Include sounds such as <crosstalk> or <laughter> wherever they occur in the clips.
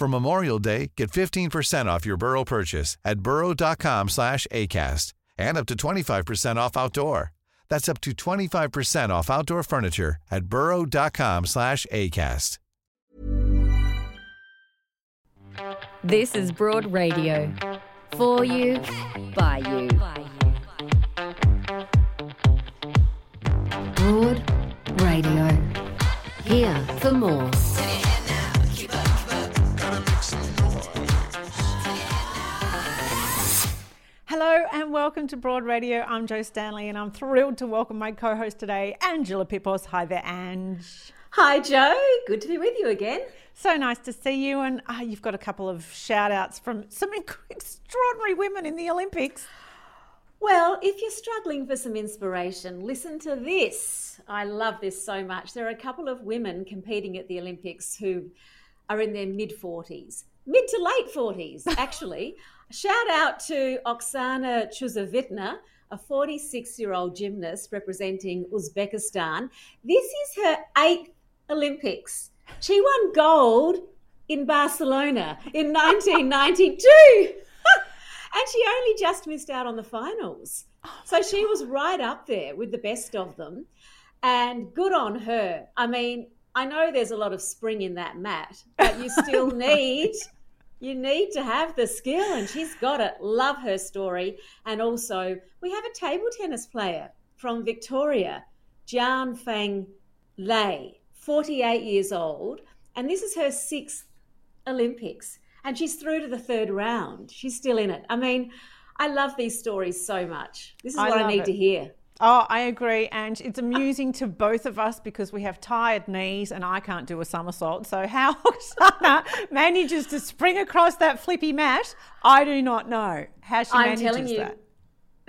For Memorial Day, get 15% off your Burrow purchase at burrow.com slash ACAST and up to 25% off outdoor. That's up to 25% off outdoor furniture at burrow.com slash ACAST. This is Broad Radio. For you, by you. Broad Radio. Here for more. Hello and welcome to Broad Radio. I'm Joe Stanley and I'm thrilled to welcome my co host today, Angela Pippos. Hi there, Ange. Hi, Joe. Good to be with you again. So nice to see you. And uh, you've got a couple of shout outs from some <laughs> extraordinary women in the Olympics. Well, if you're struggling for some inspiration, listen to this. I love this so much. There are a couple of women competing at the Olympics who are in their mid 40s, mid to late 40s, <laughs> actually. Shout out to Oksana Chusovitina, a 46 year old gymnast representing Uzbekistan. This is her eighth Olympics. She won gold in Barcelona in <laughs> 1992. <laughs> and she only just missed out on the finals. Oh so she was right up there with the best of them. And good on her. I mean, I know there's a lot of spring in that mat, but you still need you need to have the skill and she's got it love her story. And also we have a table tennis player from victoria Jian Fang Lay 48 years old. And this is her sixth olympics. And she's through to the third round. She's still in it. I mean i love these stories so much. This is I what i need it. to hear Oh, I agree. And it's amusing to both of us because we have tired knees and I can't do a somersault. So, how <laughs> Oksana manages to spring across that flippy mat, I do not know how she I'm manages telling you, that.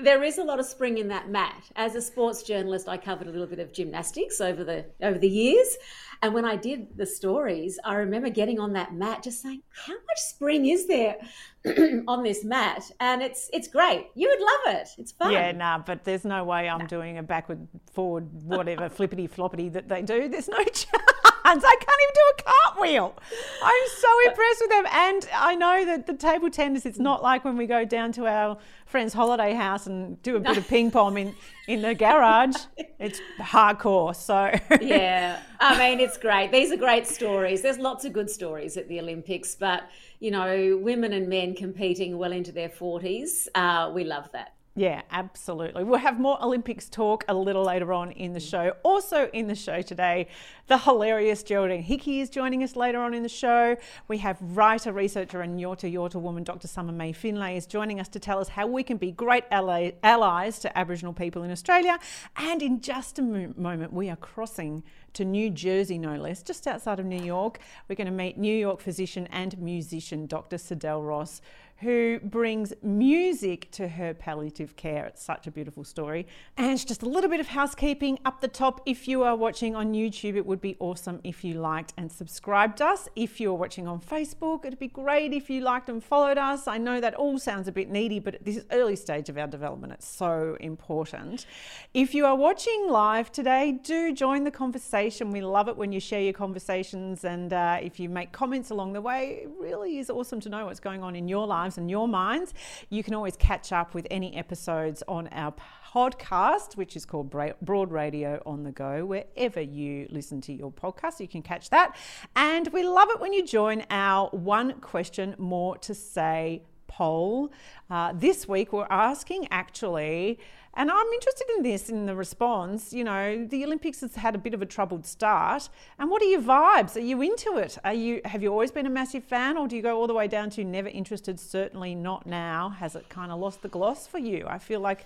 There is a lot of spring in that mat. As a sports journalist, I covered a little bit of gymnastics over the over the years, and when I did the stories, I remember getting on that mat, just saying, "How much spring is there <clears throat> on this mat?" And it's it's great. You would love it. It's fun. Yeah, nah, but there's no way I'm doing a backward, forward, whatever, <laughs> flippity floppity that they do. There's no chance. <laughs> I can't even do a cartwheel. I'm so impressed with them. And I know that the table tennis, it's not like when we go down to our friend's holiday house and do a bit of <laughs> ping pong in, in the garage. It's hardcore. So, yeah, <laughs> I mean, it's great. These are great stories. There's lots of good stories at the Olympics, but you know, women and men competing well into their 40s, uh, we love that. Yeah, absolutely. We'll have more Olympics talk a little later on in the show. Also, in the show today, the hilarious Geraldine Hickey is joining us later on in the show. We have writer, researcher, and Yorta Yorta woman Dr. Summer May Finlay is joining us to tell us how we can be great allies to Aboriginal people in Australia. And in just a moment, we are crossing to New Jersey, no less, just outside of New York. We're going to meet New York physician and musician Dr. Sadell Ross, who brings music to her palliative care. It's such a beautiful story. And just a little bit of housekeeping up the top. If you are watching on YouTube, it would be awesome if you liked and subscribed us. If you're watching on Facebook, it'd be great if you liked and followed us. I know that all sounds a bit needy, but at this early stage of our development, it's so important. If you are watching live today, do join the conversation. We love it when you share your conversations and uh, if you make comments along the way. It really is awesome to know what's going on in your lives and your minds. You can always catch up with any episodes on our podcast, which is called Broad Radio on the Go, wherever you listen to your podcast. You can catch that. And we love it when you join our One Question More to Say poll. Uh, this week, we're asking actually, and I'm interested in this in the response. You know, the Olympics has had a bit of a troubled start. And what are your vibes? Are you into it? Are you have you always been a massive fan, or do you go all the way down to never interested? Certainly not now. Has it kind of lost the gloss for you? I feel like.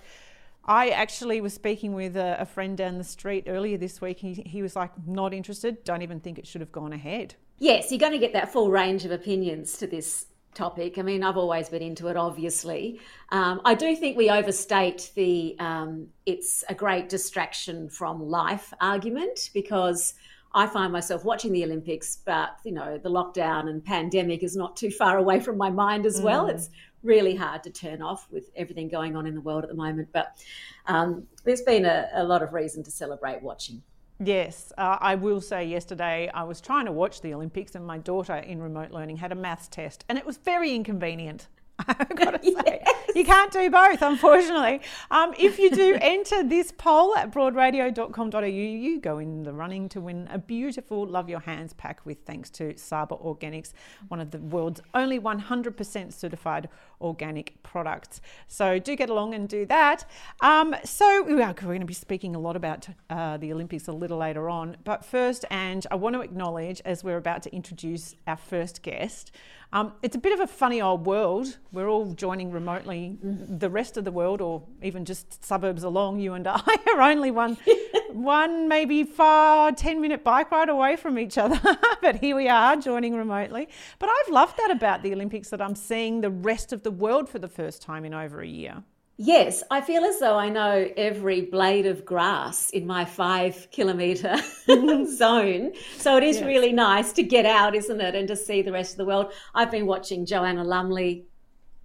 I actually was speaking with a, a friend down the street earlier this week. He, he was like, not interested, don't even think it should have gone ahead. Yes, you're going to get that full range of opinions to this topic. I mean, I've always been into it, obviously. Um, I do think we overstate the um, it's a great distraction from life argument because I find myself watching the Olympics, but you know, the lockdown and pandemic is not too far away from my mind as well. Mm. It's really hard to turn off with everything going on in the world at the moment, but um, there's been a, a lot of reason to celebrate watching. Yes, uh, I will say yesterday I was trying to watch the Olympics and my daughter in remote learning had a maths test and it was very inconvenient. <laughs> I've got to say, yes. you can't do both, unfortunately. Um, if you do <laughs> enter this poll at broadradio.com.au, you go in the running to win a beautiful Love Your Hands pack with thanks to Saba Organics, one of the world's only 100% certified organic products. So do get along and do that. Um, so we are going to be speaking a lot about uh, the Olympics a little later on. But first, and I want to acknowledge as we're about to introduce our first guest, um, it's a bit of a funny old world. We're all joining remotely. The rest of the world, or even just suburbs along, you and I <laughs> are only one, <laughs> one maybe far ten minute bike ride away from each other. <laughs> but here we are joining remotely. But I've loved that about the Olympics that I'm seeing the rest of the world for the first time in over a year. Yes, I feel as though I know every blade of grass in my five kilometre <laughs> zone. So it is yes. really nice to get out, isn't it, and to see the rest of the world. I've been watching Joanna Lumley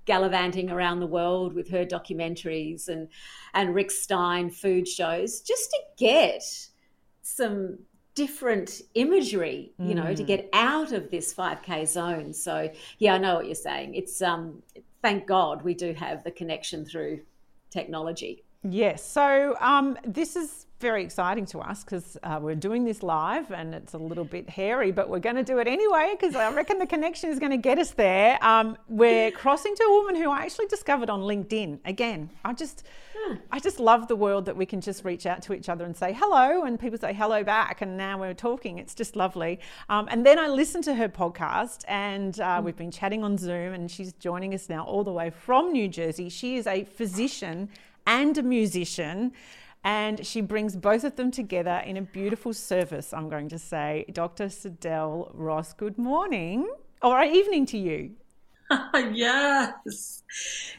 gallivanting around the world with her documentaries and, and Rick Stein food shows just to get some different imagery, you know, mm. to get out of this 5K zone. So, yeah, I know what you're saying. It's um thank God we do have the connection through technology. Yes. So um, this is very exciting to us because uh, we're doing this live and it's a little bit hairy, but we're going to do it anyway because I reckon the connection is going to get us there. Um, we're <laughs> crossing to a woman who I actually discovered on LinkedIn. Again, I just, hmm. I just love the world that we can just reach out to each other and say hello, and people say hello back, and now we're talking. It's just lovely. Um, and then I listened to her podcast, and uh, hmm. we've been chatting on Zoom, and she's joining us now all the way from New Jersey. She is a physician and a musician. And she brings both of them together in a beautiful service, I'm going to say. Dr. Sidel Ross, good morning or evening to you. <laughs> yes,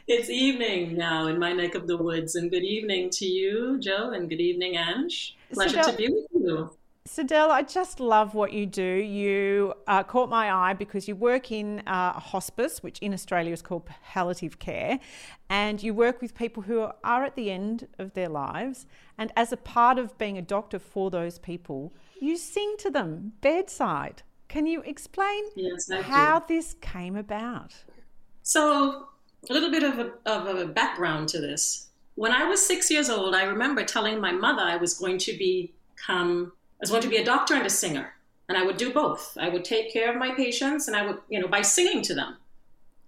it's evening now in my neck of the woods. And good evening to you, Joe, and good evening, Ange. Pleasure to be with you. Sidel, I just love what you do. You uh, caught my eye because you work in uh, a hospice, which in Australia is called palliative care, and you work with people who are at the end of their lives. And as a part of being a doctor for those people, you sing to them bedside. Can you explain yes, how this came about? So, a little bit of a, of a background to this. When I was six years old, I remember telling my mother I was going to become was going to be a doctor and a singer. And I would do both. I would take care of my patients and I would, you know, by singing to them,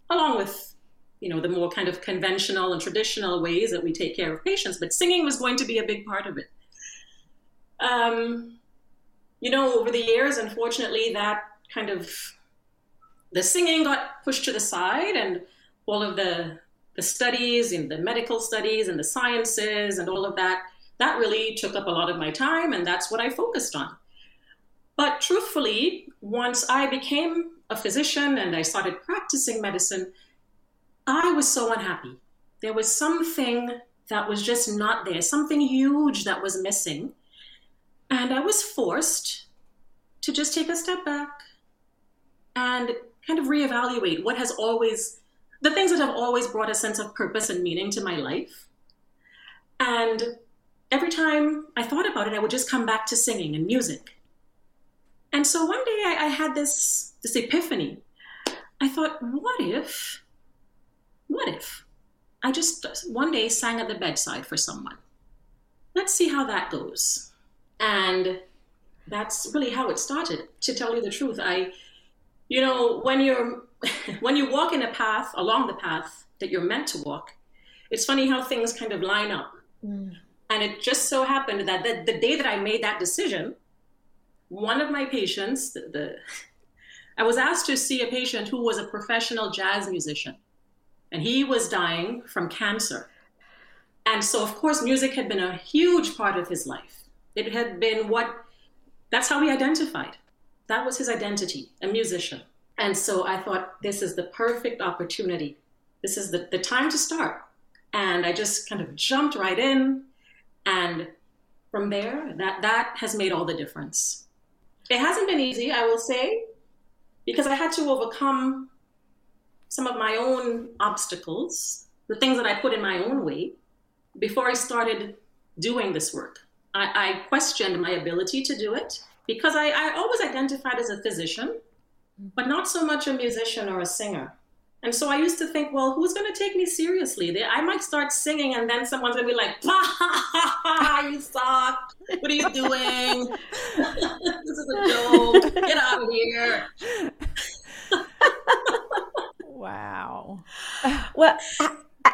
along with, you know, the more kind of conventional and traditional ways that we take care of patients. But singing was going to be a big part of it. Um, you know, over the years, unfortunately, that kind of the singing got pushed to the side and all of the the studies and the medical studies and the sciences and all of that that really took up a lot of my time, and that's what I focused on. But truthfully, once I became a physician and I started practicing medicine, I was so unhappy. There was something that was just not there, something huge that was missing. And I was forced to just take a step back and kind of reevaluate what has always, the things that have always brought a sense of purpose and meaning to my life. And every time I thought about it, I would just come back to singing and music. And so one day I, I had this, this epiphany. I thought, what if, what if I just one day sang at the bedside for someone? Let's see how that goes. And that's really how it started. To tell you the truth, I you know, when you're <laughs> when you walk in a path along the path that you're meant to walk, it's funny how things kind of line up. Mm. And it just so happened that the, the, day that I made that decision, one of my patients, the, the <laughs> I was asked to see a patient who was a professional jazz musician, and he was dying from cancer. And so, of course, music had been a huge part of his life. It had been what, that's how he identified. That was his identity, a musician. And so I thought, this is the perfect opportunity. This is the, the time to start. And I just kind of jumped right in. And from there, that, that has made all the difference. It hasn't been easy, I will say, because I had to overcome some of my own obstacles, the things that I put in my own way before I started doing this work. I, I questioned my ability to do it because I, I always identified as a physician, but not so much a musician or a singer. And so I used to think, well, who's going to take me seriously? I might start singing, and then someone's going to be like, you suck. What are you doing? <laughs> this is a joke. Get out of here. <laughs> <laughs> wow. Well,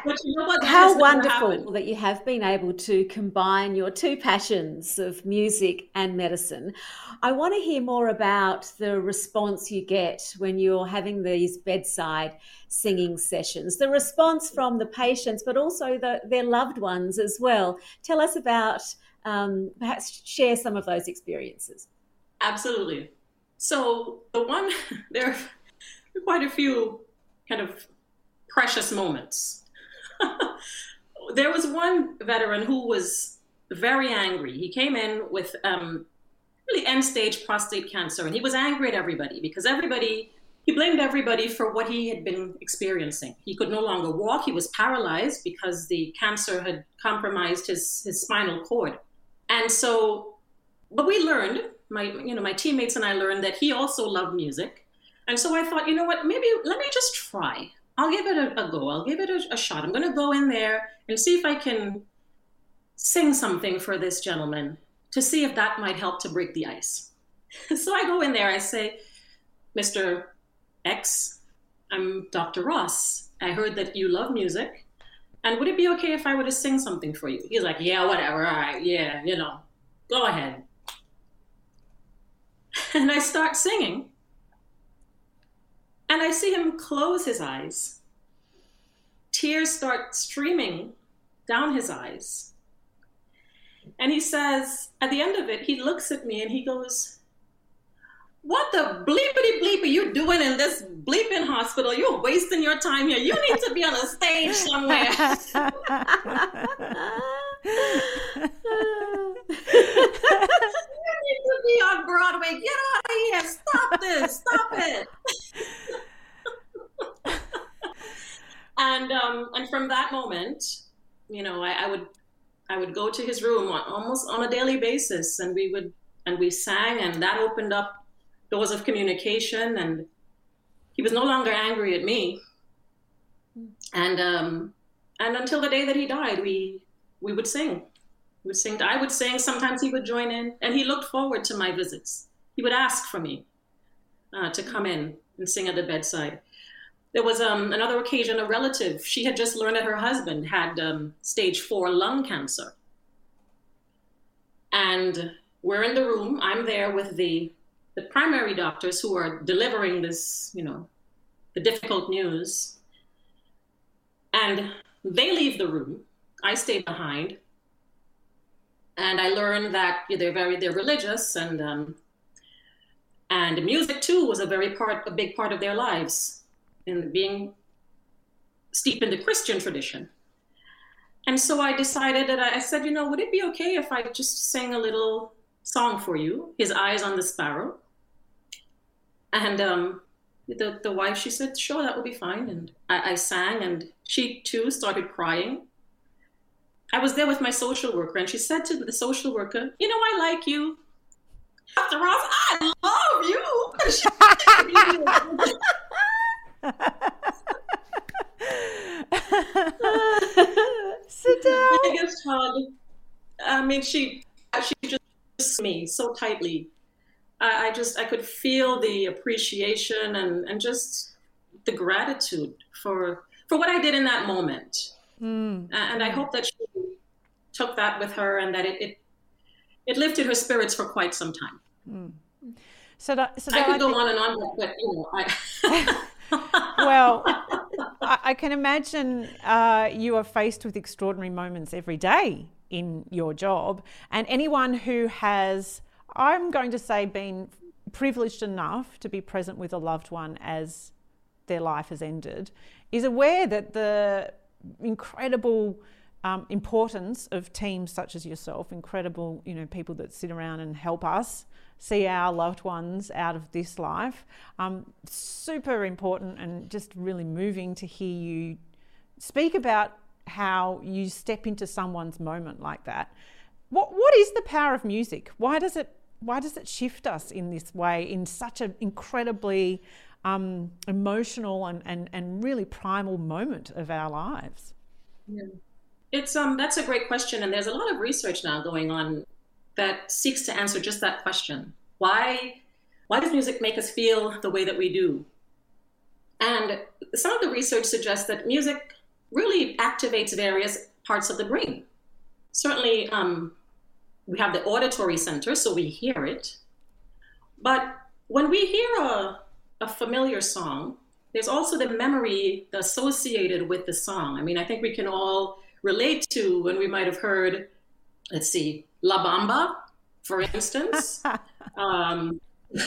you know How wonderful that you have been able to combine your two passions of music and medicine. I want to hear more about the response you get when you're having these bedside singing sessions, the response from the patients, but also the, their loved ones as well. Tell us about, um, perhaps share some of those experiences. Absolutely. So, the one, <laughs> there are quite a few kind of precious moments <laughs> there was one veteran who was very angry. He came in with um, really end stage prostate cancer, and he was angry at everybody because everybody, he blamed everybody for what he had been experiencing. He could no longer walk, he was paralyzed because the cancer had compromised his, his spinal cord. And so, but we learned, my, you know, my teammates and I learned that he also loved music. And so I thought, you know what, maybe let me just try. I'll give it a, a go. I'll give it a, a shot. I'm going to go in there and see if I can sing something for this gentleman to see if that might help to break the ice. <laughs> so I go in there. I say, Mr. X, I'm Dr. Ross. I heard that you love music. And would it be okay if I were to sing something for you? He's like, Yeah, whatever. All right. Yeah, you know, go ahead. <laughs> And I start singing. And I see him close his eyes. Tears start streaming down his eyes. And he says, at the end of it, he looks at me and he goes, What the bleepity bleep are you doing in this bleeping hospital? You're wasting your time here. You need to be on a stage somewhere. <laughs> <laughs> you need to be on Broadway. Get out of here. Stop this. Stop it. and um, and from that moment, you know, I, I, would I would go to his room on, almost on a daily basis, and we would and we sang, and that opened up doors of communication, and he was no longer angry at me, and um, and until the day that he died, we we would sing. Would sing. I would sing. Sometimes he would join in, and he looked forward to my visits. He would ask for me uh, to come in and sing at the bedside there was um, another occasion, a relative, she had just learned that her husband had um, stage four lung cancer. And we're in the room, I'm there with the, the primary doctors who are delivering this, you know, the difficult news. And they leave the room. I stay behind. And I learned that they're very, they're religious and, um, and music too was a very part, a big part of their lives in being steeped in the Christian tradition. And so I decided that I, said, you know, would it be okay if I just sang a little song for you, His Eyes on the Sparrow? And um, the, the wife, she said, sure, that would be fine. And I, I sang, and she too started crying. I was there with my social worker, and she said to the social worker, you know, I like you. Dr. Ross, I love you. <laughs> <laughs> Sit down. Biggest hug. I mean, she she just me so tightly, I, I just I could feel the appreciation and and just the gratitude for for what I did in that moment. Mm. And I hope that she took that with her and that it it, it lifted her spirits for quite some time. Mm. So, that, so that I could I go think... on and on, but you know, I. <laughs> well, I, I, can imagine uh, you are faced with extraordinary moments every day in your job, and anyone who has, I'm going to say, been privileged enough to be present with a loved one as their life has ended, is aware that the incredible um, importance of teams such as yourself, incredible, you know, people that sit around and help us see our loved ones out of this life. Um, super important and just really moving to hear you speak about how you step into someone's moment like that. What what is the power of music? Why does it why does it shift us in this way in such an incredibly um, emotional and, and, and really primal moment of our lives? Yeah. It's um that's a great question, and there's a lot of research now going on that seeks to answer just that question. Why why does music make us feel the way that we do? And some of the research suggests that music really activates various parts of the brain. Certainly, um, we have the auditory center, so we hear it. But when we hear a, a familiar song, there's also the memory associated with the song. I mean, I think we can all relate to when we might have heard, let's see, La Bamba, for instance. <laughs> um, <laughs>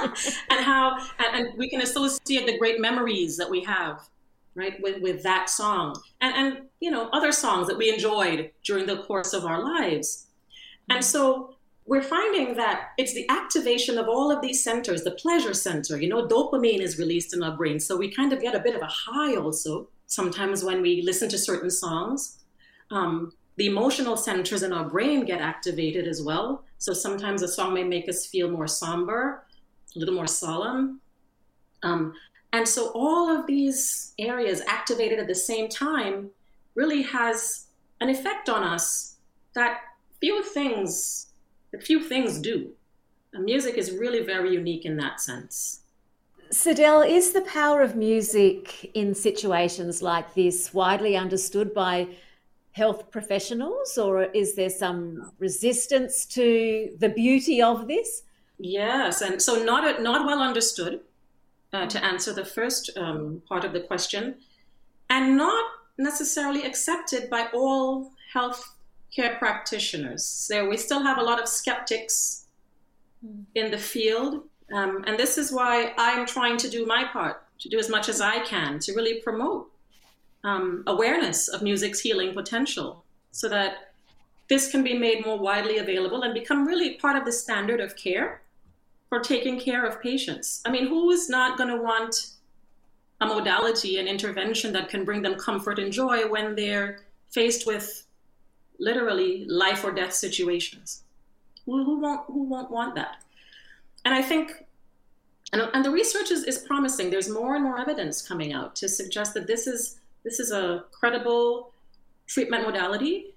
and how and, and, we can associate the great memories that we have right with, with that song and and you know other songs that we enjoyed during the course of our lives and so we're finding that it's the activation of all of these centers the pleasure center you know dopamine is released in our brain so we kind of get a bit of a high also sometimes when we listen to certain songs. Um, the emotional centers in our brain get activated as well. So sometimes a song may make us feel more somber, a little more solemn. Um, and so all of these areas activated at the same time really has an effect on us that few things that few things do. And music is really very unique in that sense. Sidel, is the power of music in situations like this widely understood by health professionals, or is there some resistance to the beauty of this? Yes, and so not not well understood. Uh, to answer the first um, part of the question, and not necessarily accepted by all health care practitioners. So we still have a lot of skeptics hmm. in the field um, and this is why I'm trying to do my part, to do as much as I can to really promote um, awareness of music's healing potential so that this can be made more widely available and become really part of the standard of care for taking care of patients. I mean, who is not going to want a modality, an intervention that can bring them comfort and joy when they're faced with literally life or death situations? Who, who won't, who won't want that? and I think, and, and the research is, is promising. There's more and more evidence coming out to suggest that this is this is a credible treatment modality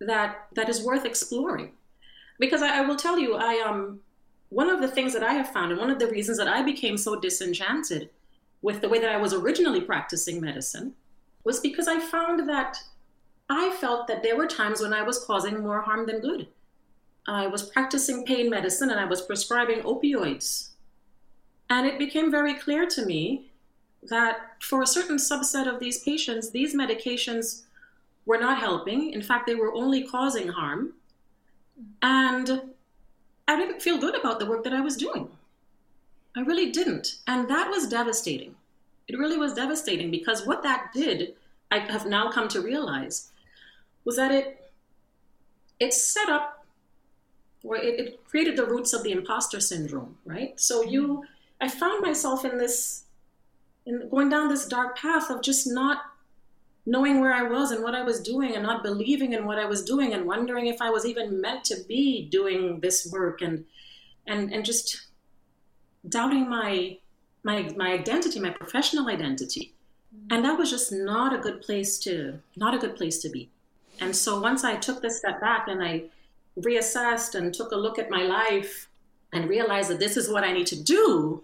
that that is worth exploring. Because I, I will tell you, I um one of the things that I have found, and one of the reasons that I became so disenchanted with the way that I was originally practicing medicine, was because I found that I felt that there were times when I was causing more harm than good. I was practicing pain medicine and I was prescribing opioids. And it became very clear to me that for a certain subset of these patients, these medications were not helping. In fact, they were only causing harm. And I didn't feel good about the work that I was doing. I really didn't. And that was devastating. It really was devastating because what that did, I have now come to realize, was that it it set up where it, it created the roots of the imposter syndrome, right? So you, I found myself in this, in going down this dark path of just not knowing where I was and what I was doing and not believing in what I was doing and wondering if I was even meant to be doing this work and and and just doubting my my my identity, my professional identity. Mm. And that was just not a good place to not a good place to be. And so once I took this step back and I reassessed and took a look at my life and realized that this is what I need to do,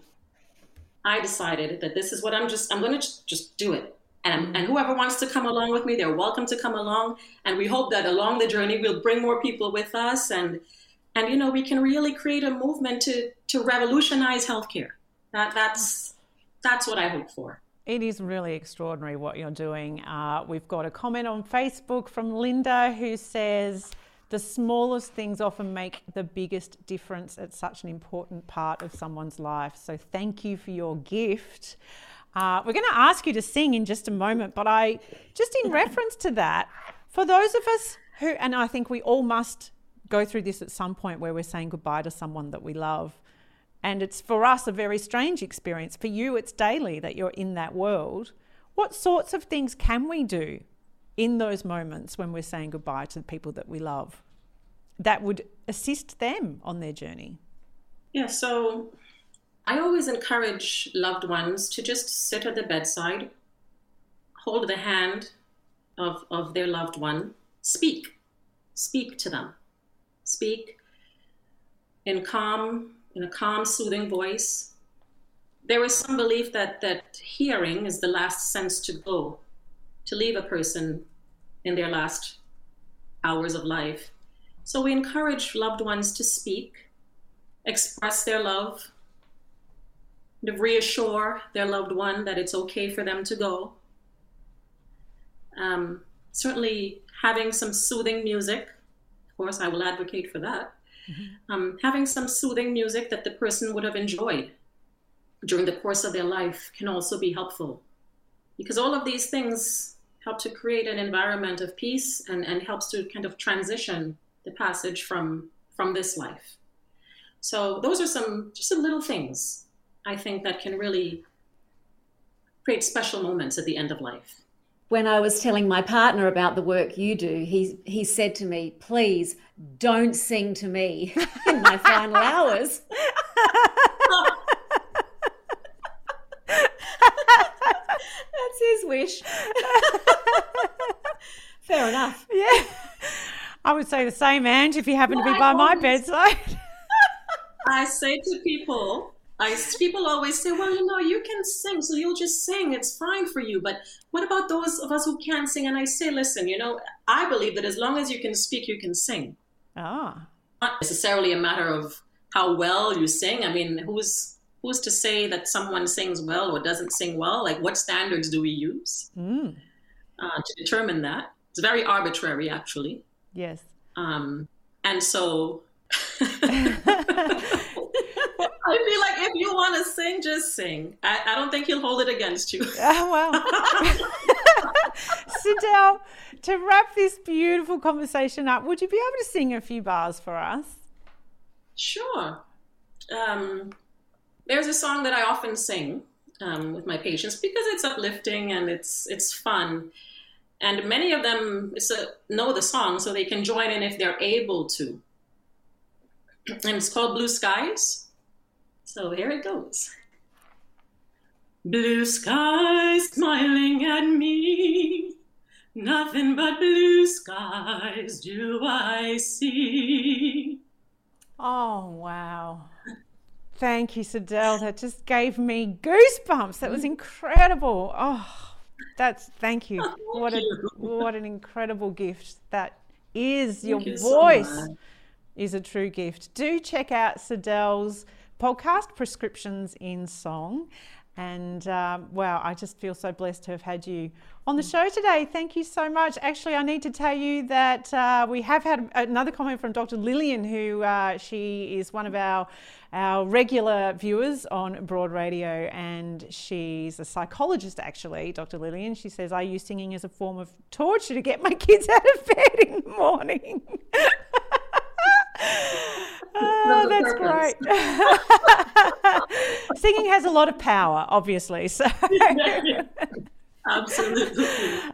I decided that this is what I'm just, I'm going to just do it. And, and whoever wants to come along with me, they're welcome to come along. And we hope that along the journey, we'll bring more people with us. And, and you know, we can really create a movement to, to revolutionize healthcare. That, that's, that's what I hope for. It is really extraordinary what you're doing. Uh, we've got a comment on Facebook from Linda who says, the smallest things often make the biggest difference. at such an important part of someone's life. So, thank you for your gift. Uh, we're going to ask you to sing in just a moment, but I just in <laughs> reference to that, for those of us who, and I think we all must go through this at some point where we're saying goodbye to someone that we love. And it's for us a very strange experience. For you, it's daily that you're in that world. What sorts of things can we do in those moments when we're saying goodbye to the people that we love that would assist them on their journey? Yeah, so I always encourage loved ones to just sit at the bedside, hold the hand of, of their loved one, speak, speak to them, speak in calm, in a calm, soothing voice. There is some belief that, that hearing is the last sense to go, to leave a person in their last hours of life. So we encourage loved ones to speak, express their love, to reassure their loved one that it's okay for them to go. Um, certainly, having some soothing music, of course, I will advocate for that. Mm-hmm. Um, having some soothing music that the person would have enjoyed during the course of their life can also be helpful because all of these things help to create an environment of peace and, and helps to kind of transition the passage from from this life so those are some just some little things I think that can really create special moments at the end of life. When I was telling my partner about the work you do, he he said to me, "Please don't sing to me <laughs> in my final hours." <laughs> That's his wish. Fair enough. Yeah. I would say the same, Ange, if you happen well, to be by my bedside. I say to people, I people always say, well, you know, you can sing, so you'll just sing. It's fine for you. But what about those of us who can't sing? And I say, listen, you know, I believe that as long as you can speak, you can sing. Ah. Not necessarily a matter of how well you sing. I mean, who's who's to say that someone sings well or doesn't sing well? Like, what standards do we use mm. uh, to determine that? It's very arbitrary, actually. Yes. Um, and so. <laughs> <laughs> I feel like if you want to sing, just sing. I, I don't think he'll hold it against you. <laughs> Oh, well. <laughs> Sidel, to wrap this beautiful conversation up, would you be able to sing a few bars for us? Sure. Um, there's a song that I often sing um, with my patients because it's uplifting and it's it's fun. And many of them know the song, so they can join in if they're able to. And it's called Blue Skies. So here it goes. Blue skies smiling at me, nothing but blue skies do I see. Oh, wow. Thank you, Sidel. That just gave me goosebumps. That was incredible. Oh, that's thank you. Oh, thank what a what an incredible gift that is. Your you voice so is a true gift. Do check out Sidel's podcast, Prescriptions in Song. And um, wow, I just feel so blessed to have had you on the show today. Thank you so much. Actually, I need to tell you that uh, we have had another comment from Dr. Lillian, who uh, she is one of our our regular viewers on Broad Radio, and she's a psychologist. Actually, Dr. Lillian, she says I use singing as a form of torture to get my kids <laughs> out of bed in the morning. <laughs> oh, <laughs> that's great. <laughs> Singing has a lot of power, obviously. So. <laughs> Absolutely.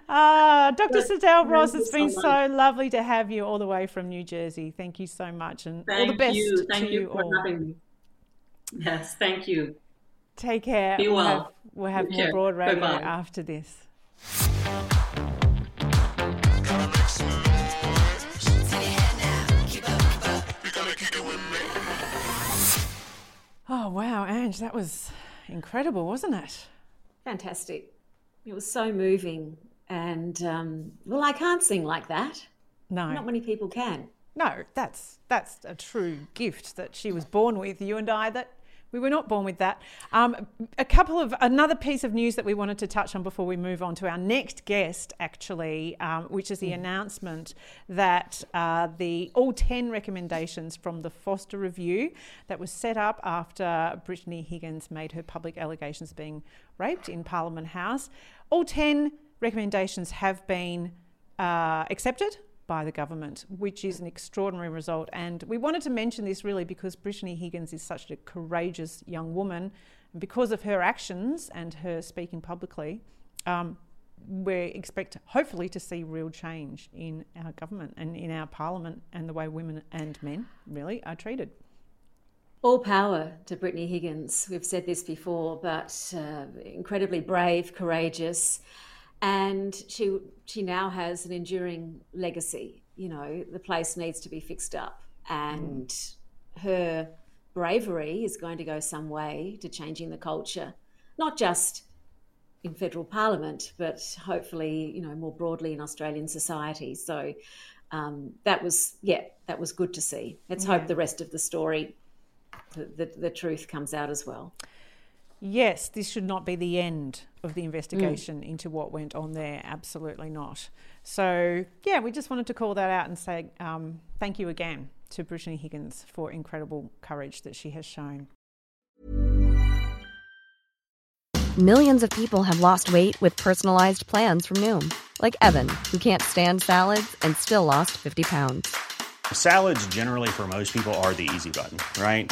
Uh, Dr. Sidel Ross, it's been so, so, lovely to have you all the way from New Jersey. Thank you so much, and thank all the best you. Thank to you, you for all. having me. Yes, thank you. Take care. Be well. We'll have, we'll have more broad radio Bye-bye. after this. Ange, that was incredible, wasn't it? Fantastic. It was so moving. And, um, well, I can't sing like that. No. Not many people can. No, that's that's a true gift that she was born with. You and I, that we were not born with that. Um, a couple of another piece of news that we wanted to touch on before we move on to our next guest, actually, um, which is the mm. announcement that uh, the all ten recommendations from the Foster Review that was set up after Brittany Higgins made her public allegations of being raped in Parliament House, all ten recommendations have been uh, accepted by the government, which is an extraordinary result. And we wanted to mention this really because Brittany Higgins is such a courageous young woman. And because of her actions and her speaking publicly, um, we expect hopefully to see real change in our government and in our parliament and the way women and men really are treated. All power to Brittany Higgins. We've said this before, but uh, incredibly brave, courageous and she she now has an enduring legacy. You know, the place needs to be fixed up, and mm. her bravery is going to go some way to changing the culture, not just in federal parliament, but hopefully, you know, more broadly in Australian society. So um, that was, yeah, that was good to see. Let's yeah. hope the rest of the story, the, the, the truth comes out as well yes, this should not be the end of the investigation mm. into what went on there. Absolutely not. So, yeah, we just wanted to call that out and say um, thank you again to Brittany Higgins for incredible courage that she has shown. Millions of people have lost weight with personalized plans from Noom, like Evan, who can't stand salads and still lost 50 pounds. Salads, generally, for most people, are the easy button, right?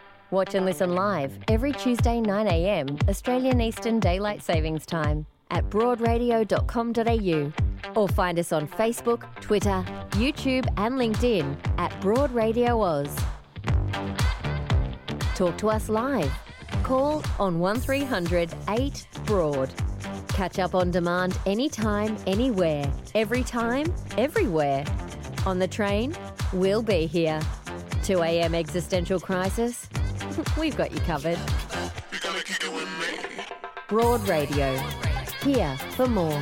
Watch and listen live every Tuesday 9am Australian Eastern Daylight Savings Time at broadradio.com.au or find us on Facebook, Twitter, YouTube and LinkedIn at Broad Radio Oz. Talk to us live. Call on 1300 8 Broad. Catch up on demand anytime, anywhere, every time, everywhere. On the train, we'll be here. 2 a.m. existential crisis? We've got you covered. Broad Radio. Here for more.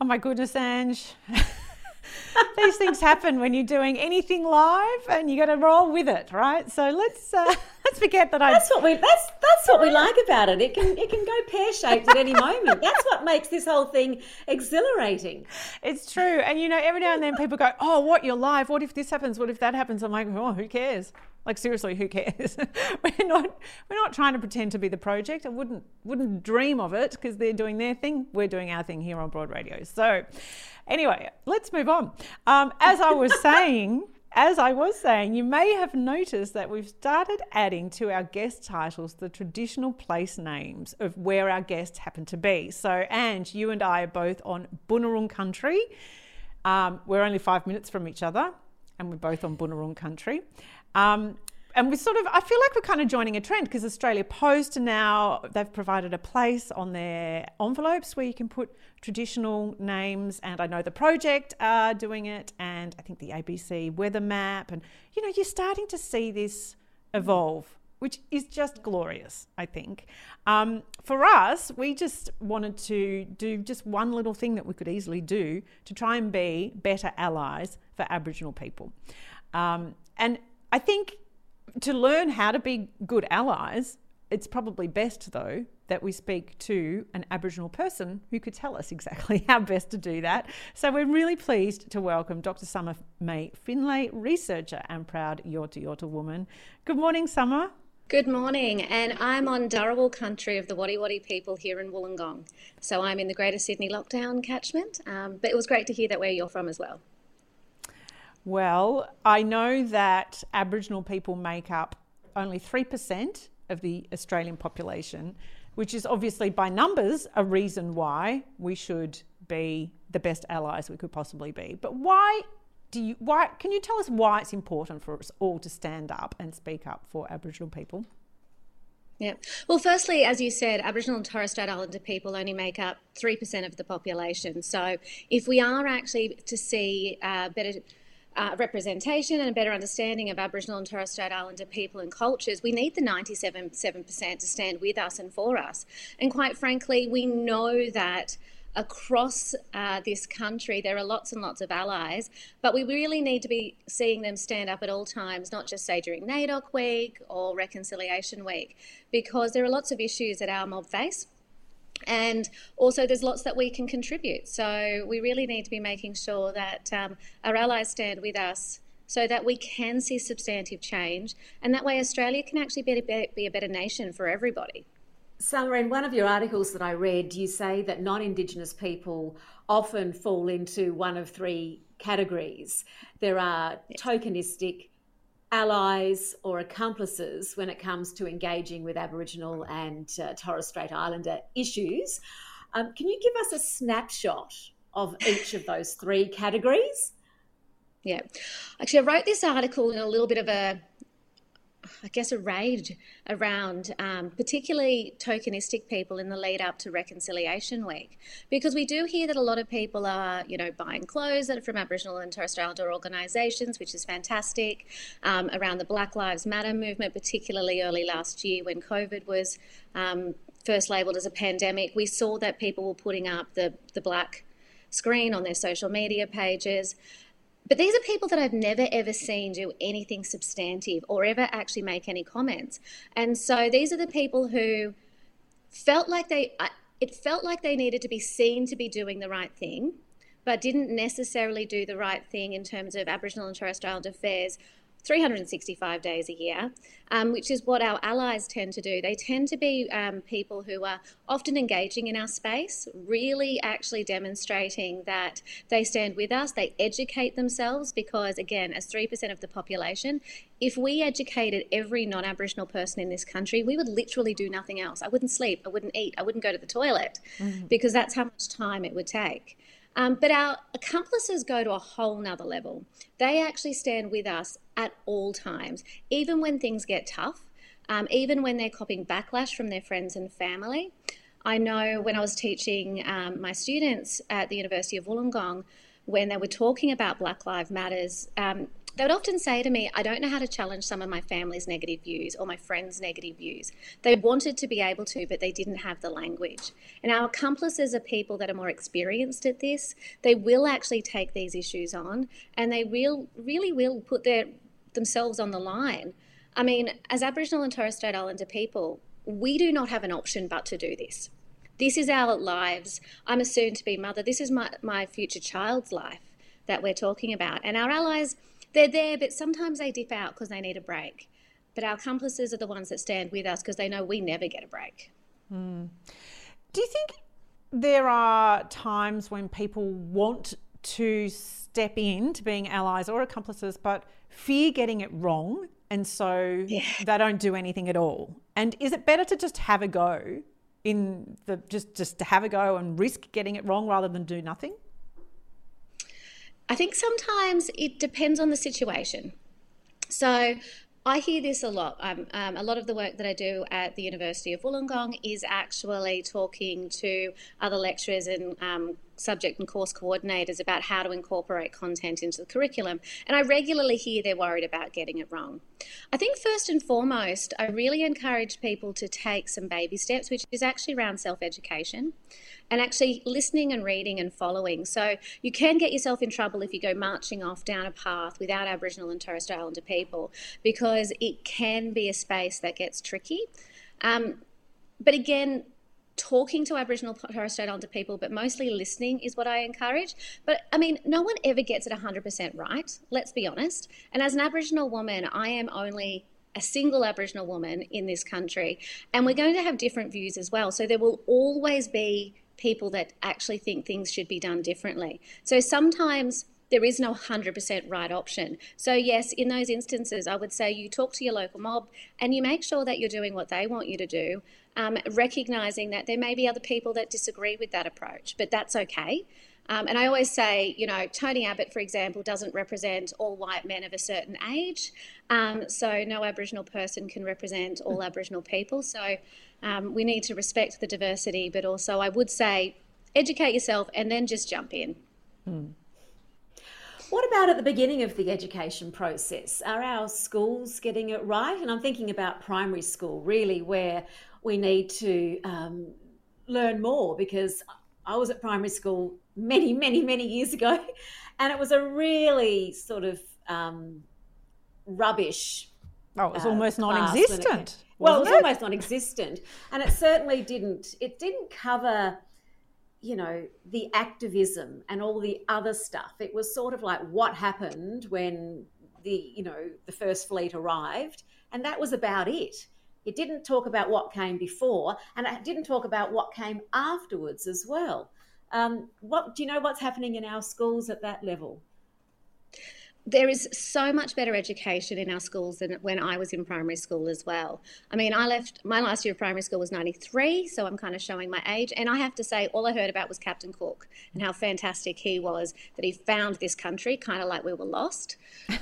Oh my goodness, Ange. <laughs> These things happen when you're doing anything live, and you got to roll with it, right? So let's uh, <laughs> let's forget that I. That's what we that's that's what we like about it. It can it can go pear shaped at any moment. That's what makes this whole thing exhilarating. It's true, and you know, every now and then people go, "Oh, what? You're live? What if this happens? What if that happens?" I'm like, "Oh, who cares?" Like seriously, who cares? <laughs> we're not we're not trying to pretend to be the project. I wouldn't wouldn't dream of it because they're doing their thing. We're doing our thing here on Broad Radio. So, anyway, let's move on. Um, as I was <laughs> saying. As I was saying, you may have noticed that we've started adding to our guest titles the traditional place names of where our guests happen to be. So, and you and I are both on Boonwurrung country. Um, we're only five minutes from each other, and we're both on Boonwurrung country. Um, and we sort of, I feel like we're kind of joining a trend because Australia Post now, they've provided a place on their envelopes where you can put traditional names. And I know the project are doing it, and I think the ABC weather map. And, you know, you're starting to see this evolve, which is just glorious, I think. Um, for us, we just wanted to do just one little thing that we could easily do to try and be better allies for Aboriginal people. Um, and I think to learn how to be good allies, it's probably best, though, that we speak to an Aboriginal person who could tell us exactly <laughs> how best to do that. So we're really pleased to welcome Dr. Summer May Finlay, researcher and proud Yorta Yorta woman. Good morning, Summer. Good morning, and I'm on Dharawal country of the Wadi Wadi people here in Wollongong. So I'm in the Greater Sydney lockdown catchment, um, but it was great to hear that where you're from as well. Well, I know that Aboriginal people make up only 3% of the Australian population, which is obviously by numbers a reason why we should be the best allies we could possibly be. But why do you why can you tell us why it's important for us all to stand up and speak up for Aboriginal people? Yeah. Well, firstly, as you said, Aboriginal and Torres Strait Islander people only make up 3% of the population. So if we are actually to see uh, better uh, representation and a better understanding of Aboriginal and Torres Strait Islander people and cultures, we need the 97% to stand with us and for us. And quite frankly, we know that across uh, this country, there are lots and lots of allies, but we really need to be seeing them stand up at all times, not just say during NAIDOC week or Reconciliation week, because there are lots of issues that our mob face and also, there's lots that we can contribute. So, we really need to be making sure that um, our allies stand with us so that we can see substantive change. And that way, Australia can actually be a, be a better nation for everybody. Summer, in one of your articles that I read, you say that non Indigenous people often fall into one of three categories. There are yes. tokenistic, allies or accomplices when it comes to engaging with Aboriginal and uh, Torres Strait Islander issues. Um, can you give us a snapshot of each of those three categories? Yeah. Actually, I wrote this article in a little bit of a I guess, a rage around um, particularly tokenistic people in the lead up to Reconciliation Week. Because we do hear that a lot of people are, you know, buying clothes that are from Aboriginal and Torres Strait Islander organisations, which is fantastic. Um, around the Black Lives Matter movement, particularly early last year when COVID was um, first labelled as a pandemic, we saw that people were putting up the, the black screen on their social media pages. But these are people that I've never ever seen do anything substantive or ever actually make any comments. And so these are the people who felt like they, it felt like they needed to be seen to be doing the right thing, but didn't necessarily do the right thing in terms of Aboriginal and Torres Strait Islander affairs 365 days a year, um, which is what our allies tend to do. They tend to be um, people who are often engaging in our space, really actually demonstrating that they stand with us, they educate themselves, because again, as 3% of the population, if we educated every non Aboriginal person in this country, we would literally do nothing else. I wouldn't sleep, I wouldn't eat, I wouldn't go to the toilet, mm-hmm. because that's how much time it would take. Um, but our accomplices go to a whole nother level. They actually stand with us at all times, even when things get tough, um, even when they're copping backlash from their friends and family. I know when I was teaching um, my students at the University of Wollongong, when they were talking about Black Lives Matters, um, they would often say to me, I don't know how to challenge some of my family's negative views or my friends' negative views. They wanted to be able to, but they didn't have the language. And our accomplices are people that are more experienced at this. They will actually take these issues on and they will, really will put their, themselves on the line. I mean, as Aboriginal and Torres Strait Islander people, we do not have an option but to do this. This is our lives. I'm a soon to be mother. This is my, my future child's life that we're talking about. And our allies, they're there, but sometimes they dip out because they need a break. But our accomplices are the ones that stand with us because they know we never get a break. Mm. Do you think there are times when people want to step in to being allies or accomplices, but fear getting it wrong, and so yeah. they don't do anything at all? And is it better to just have a go in the just just to have a go and risk getting it wrong rather than do nothing? I think sometimes it depends on the situation. So I hear this a lot. Um, um, a lot of the work that I do at the University of Wollongong is actually talking to other lecturers and um, subject and course coordinators about how to incorporate content into the curriculum, and I regularly hear they're worried about getting it wrong. I think first and foremost, I really encourage people to take some baby steps, which is actually around self education and actually listening and reading and following. So you can get yourself in trouble if you go marching off down a path without Aboriginal and Torres Strait Islander people because it can be a space that gets tricky. Um, but again, talking to Aboriginal Torres Strait Islander people, but mostly listening is what I encourage. But I mean, no one ever gets it 100% right, let's be honest. And as an Aboriginal woman, I am only a single Aboriginal woman in this country, and we're going to have different views as well. So there will always be people that actually think things should be done differently. So sometimes there is no 100% right option. So, yes, in those instances, I would say you talk to your local mob and you make sure that you're doing what they want you to do, um, recognizing that there may be other people that disagree with that approach, but that's okay. Um, and I always say, you know, Tony Abbott, for example, doesn't represent all white men of a certain age. Um, so no Aboriginal person can represent all Aboriginal people. So um, we need to respect the diversity, but also I would say educate yourself and then just jump in. Hmm. What about at the beginning of the education process? Are our schools getting it right? And I'm thinking about primary school, really, where we need to um, learn more because I was at primary school many, many, many years ago, <laughs> and it was a really sort of um, rubbish. Oh, it was uh, almost non-existent. It, well, it was it? almost non-existent, and it certainly didn't. It didn't cover, you know, the activism and all the other stuff. It was sort of like what happened when the, you know, the first fleet arrived, and that was about it. It didn't talk about what came before, and it didn't talk about what came afterwards as well. Um, what do you know? What's happening in our schools at that level? there is so much better education in our schools than when I was in primary school as well. I mean, I left my last year of primary school was 93, so I'm kind of showing my age. And I have to say, all I heard about was Captain Cook and how fantastic he was that he found this country, kind of like we were lost.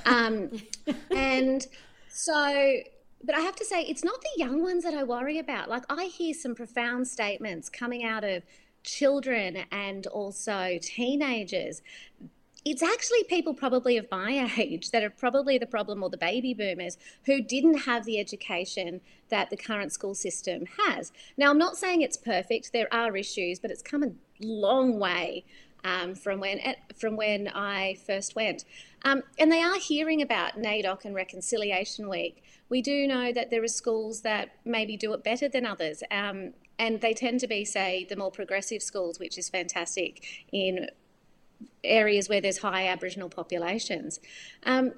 Um, <laughs> and so but I have to say, it's not the young ones that I worry about. Like, I hear some profound statements coming out of children and also teenagers. It's actually people probably of my <laughs> age that are probably the problem, or the baby boomers who didn't have the education that the current school system has. Now, I'm not saying it's perfect, there are issues, but it's come a long way um, from when from when I first went. Um, and they are hearing about NAIDOC and Reconciliation Week. We do know that there are schools that maybe do it better than others. Um, and they tend to be, say, the more progressive schools, which is fantastic in areas where there's high Aboriginal populations. Um,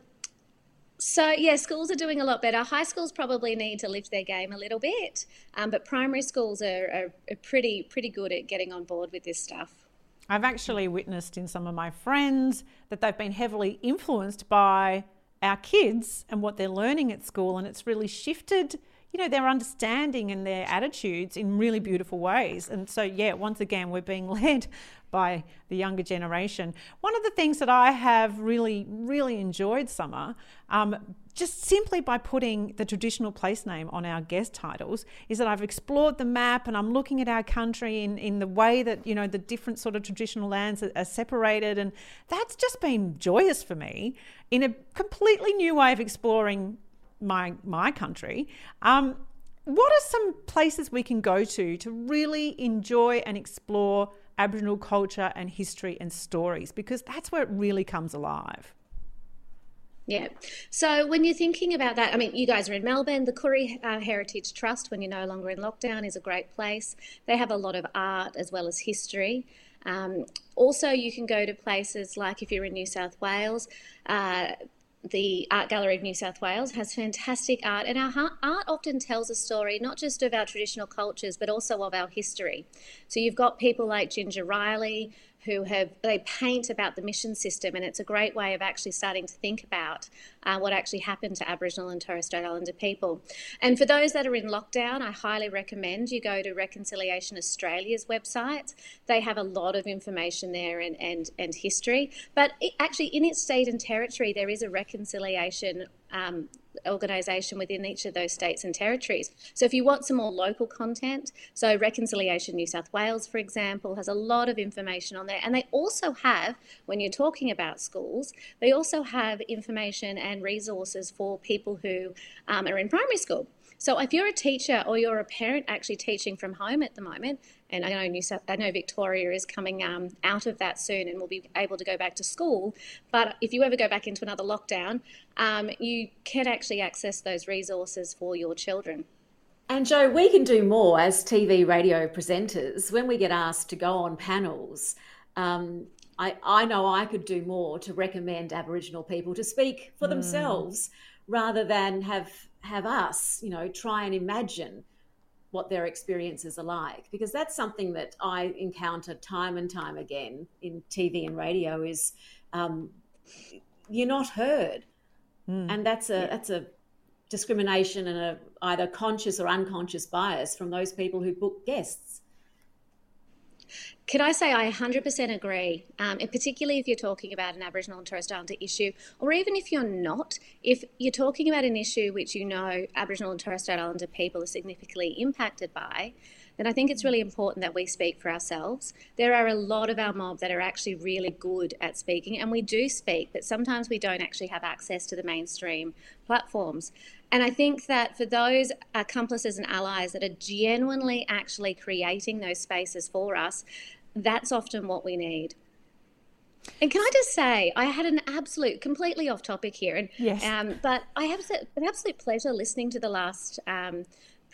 so yeah, schools are doing a lot better. High schools probably need to lift their game a little bit, um, but primary schools are, are, are, pretty pretty good at getting on board with this stuff. I've actually witnessed in some of my friends that they've been heavily influenced by our kids and what they're learning at school, and it's really shifted, you know, their understanding and their attitudes in really beautiful ways. And so, yeah, once again, we're being <laughs> led by the younger generation. One of the things that I have really, really enjoyed, Summer, um, just simply by putting the traditional place name on our guest titles is that I've explored the map and I'm looking at our country in, in the way that, you know, the different sort of traditional lands are, are separated. And that's just been joyous for me in a completely new way of exploring my, my country. Um, what are some places we can go to to really enjoy and explore Aboriginal culture and history and stories? Because that's where it really comes alive. Yeah. So when you're thinking about that, I mean, you guys are in Melbourne. The Koori uh, Heritage Trust, when you're no longer in lockdown, is a great place. They have a lot of art as well as history. Um, also, you can go to places like if you're in New South Wales, uh, the Art Gallery of New South Wales has fantastic art, and our art often tells a story not just of our traditional cultures but also of our history. So you've got people like Ginger Riley, who have they paint about the mission system, and it's a great way of actually starting to think about uh, what actually happened to Aboriginal and Torres Strait Islander people. And for those that are in lockdown, I highly recommend you go to Reconciliation Australia's website. They have a lot of information there and and, and history. But it, actually, in its state and territory, there is a reconciliation um, organisation within each of those states and territories. So if you want some more local content, so Reconciliation New South Wales, for example, has a lot of information on there. And they also have, when you're talking about schools, they also have information and resources for people who um, are in primary school. So if you're a teacher or you're a parent actually teaching from home at the moment, and I know New South, I know Victoria is coming um, out of that soon and will be able to go back to school. But if you ever go back into another lockdown, um, you can actually access those resources for your children. And Joe, we can do more as TV radio presenters when we get asked to go on panels. Um, I, I know I could do more to recommend Aboriginal people to speak for mm. themselves rather than have have us, you know, try and imagine what their experiences are like because that's something that I encounter time and time again in TV and radio is um, you're not heard, mm. and that's a yeah. that's a discrimination and a either conscious or unconscious bias from those people who book guests. Can I say I 100% agree, um, and particularly if you're talking about an Aboriginal and Torres Strait Islander issue, or even if you're not, if you're talking about an issue which you know Aboriginal and Torres Strait Islander people are significantly impacted by, then I think it's really important that we speak for ourselves. There are a lot of our mob that are actually really good at speaking, and we do speak, but sometimes we don't actually have access to the mainstream platforms. And I think that for those accomplices and allies that are genuinely actually creating those spaces for us, that's often what we need. And can I just say, I had an absolute, completely off topic here, and yes. um, but I have an absolute pleasure listening to the last um,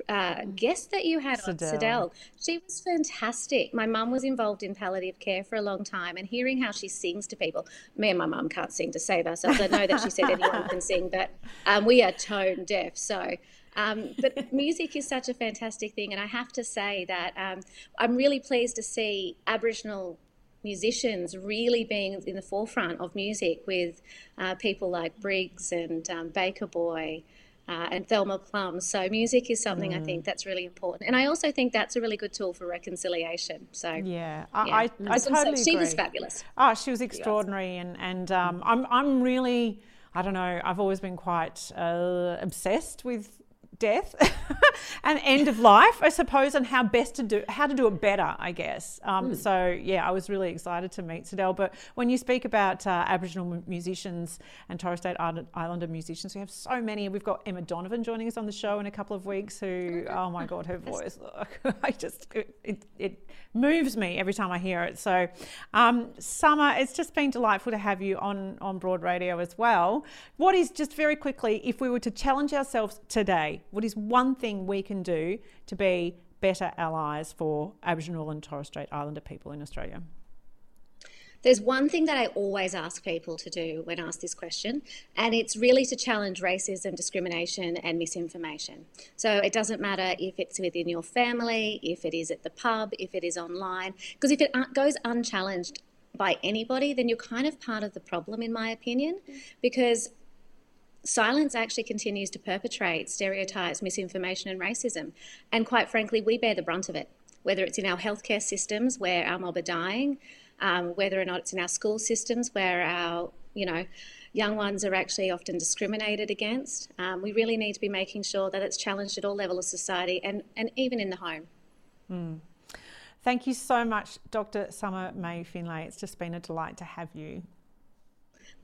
uh, guest that you had Sidel. on, Sidel. She was fantastic. My mum was involved in palliative care for a long time, and hearing how she sings to people. Me and my mum can't sing to save ourselves. I know that she said anyone can sing, but um, we are tone deaf. So. Um, but music is such a fantastic thing, and I have to say that um, I'm really pleased to see Aboriginal musicians really being in the forefront of music with uh, people like Briggs and um, Baker Boy uh, and Thelma Plum. So music is something mm. I think that's really important, and I also think that's a really good tool for reconciliation. So yeah, I, yeah. I, I totally so, She was fabulous. Oh, she was extraordinary, and and um, I'm I'm really. I don't know. I've always been quite uh, obsessed with death <laughs> and end of life, I suppose, and how best to do how to do it better, I guess. Um, mm. So yeah, I was really excited to meet Sidel. But when you speak about uh, Aboriginal musicians and Torres Strait Islander musicians, we have so many. We've got Emma Donovan joining us on the show in a couple of weeks. Who, oh my God, her voice! Look, <laughs> I just it, it, it, moves me every time I hear it. So, um, Summer, it's just been delightful to have you on on Broad Radio as well. What is just very quickly, if we were to challenge ourselves today? What is one thing we can do to be better allies for Aboriginal and Torres Strait Islander people in Australia? There's one thing that I always ask people to do when asked this question, and it's really to challenge racism, discrimination, and misinformation. So it doesn't matter if it's within your family, if it is at the pub, if it is online, because if it goes unchallenged by anybody, then you're kind of part of the problem, in my opinion, because silence actually continues to perpetrate stereotypes, misinformation, and racism. And quite frankly, we bear the brunt of it, whether it's in our healthcare systems where our mob are dying, um, whether or not it's in our school systems where our, you know, young ones are actually often discriminated against. Um, we really need to be making sure that it's challenged at all levels of society and, and even in the home. Mm. Thank you so much, Dr. Summer May Finlay. It's just been a delight to have you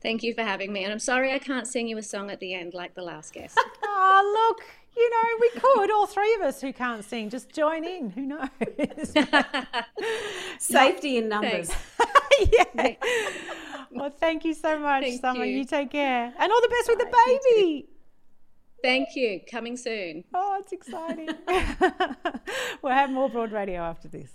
Thank you for having me. And I'm sorry I can't sing you a song at the end like the last guest. oh, <laughs> look, you know, we could, all three of us who can't sing, just join in. Who knows? <laughs> Safety in numbers. <laughs> yeah. Well, thank you so much, thank Summer. You. you. take care. And all the best with the baby. Thank you. Coming soon. Oh, it's exciting. we'll have more Broad Radio after this.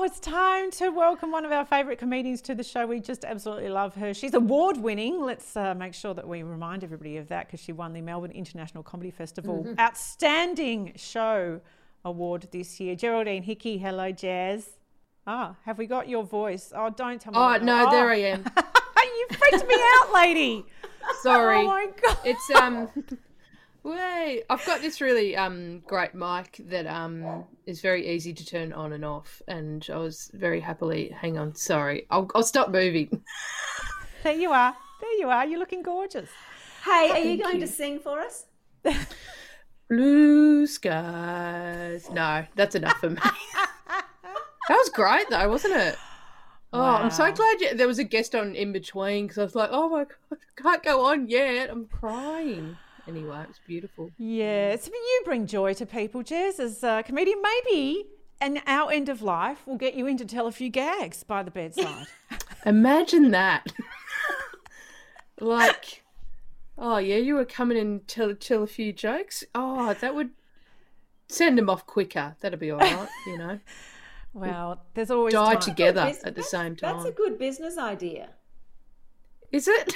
Oh, it's time to welcome one of our favourite comedians to the show. We just absolutely love her. She's award winning. Let's uh, make sure that we remind everybody of that because she won the Melbourne International Comedy Festival mm-hmm. Outstanding Show Award this year. Geraldine Hickey, hello, Jazz. Ah, have we got your voice? Oh, don't tell me. Oh, no, oh. there I am. <laughs> you freaked me out, lady. Sorry. Oh, my God. It's, um, Way, I've got this really um great mic that um is very easy to turn on and off, and I was very happily. Hang on, sorry, I'll I'll stop moving. <laughs> There you are. There you are. You're looking gorgeous. Hey, are you going to sing for us? <laughs> Blue skies. No, that's enough for me. <laughs> that was great though, wasn't it? Oh, I'm so glad you, there was a guest on in between because I was like, oh my god, I can't go on yet. I'm crying. Anyway, it was beautiful. Yeah, so you bring joy to people, Jez, as a comedian. Maybe an our end of life will get you in to tell a few gags by the bedside. <laughs> Imagine that. <laughs> like, oh yeah, you were coming in and tell tell a few jokes. Oh, that would send them off quicker. That'd be all right, you know. <laughs> well, there's always Die time. together at the same time. That's a good business idea. Is it?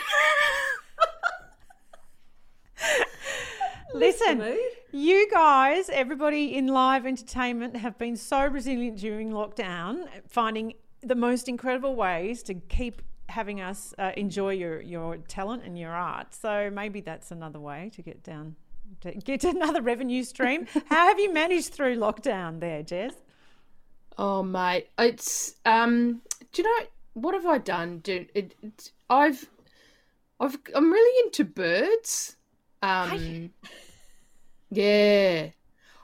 Listen, you guys, everybody in live entertainment, have been so resilient during lockdown, finding the most incredible ways to keep having us uh, enjoy your, your talent and your art. So maybe that's another way to get down, to get another <laughs> revenue stream. <laughs> How have you managed through lockdown there, Jez? Oh mate, it's um. Do you know what have I done? Do it, it, I've, I've I'm really into birds. Um, yeah.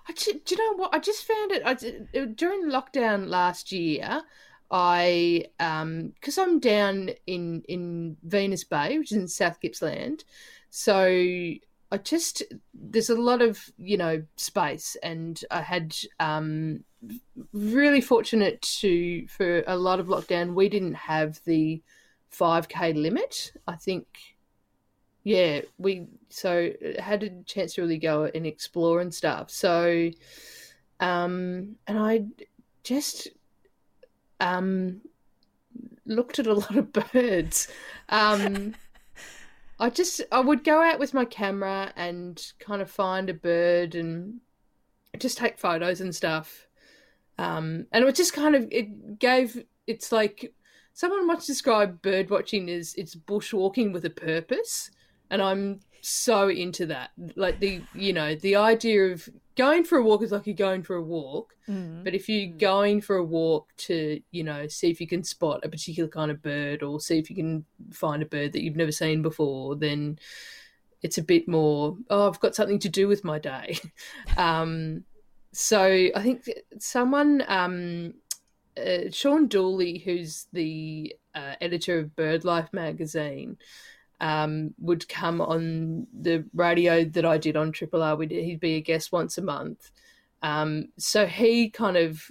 I do you know what? I just found it. I ju- during lockdown last year. I um because I'm down in in Venus Bay, which is in South Gippsland, so I just there's a lot of you know space, and I had um really fortunate to for a lot of lockdown we didn't have the 5k limit i think yeah we so had a chance to really go and explore and stuff. So um and i just um looked at a <laughs> lot of birds. Um i just i would go out with my camera and kind of find a bird and just take photos and stuff. Um, and it was just kind of it gave it's like someone once described bird watching as it's bushwalking with a purpose and i'm so into that. Like the you know the idea of going for a walk is like you're going for a walk but if you're going for a walk to you know see if you can spot a particular kind of bird or see if you can find a bird that you've never seen before then it's a bit more oh i've got something to do with my day. <laughs> Um so I think someone, um, uh, Sean Dooley, who's the uh, editor of BirdLife magazine, um, would come on the radio that I did on Triple R. We'd, he'd be a guest once a month. Um, so he kind of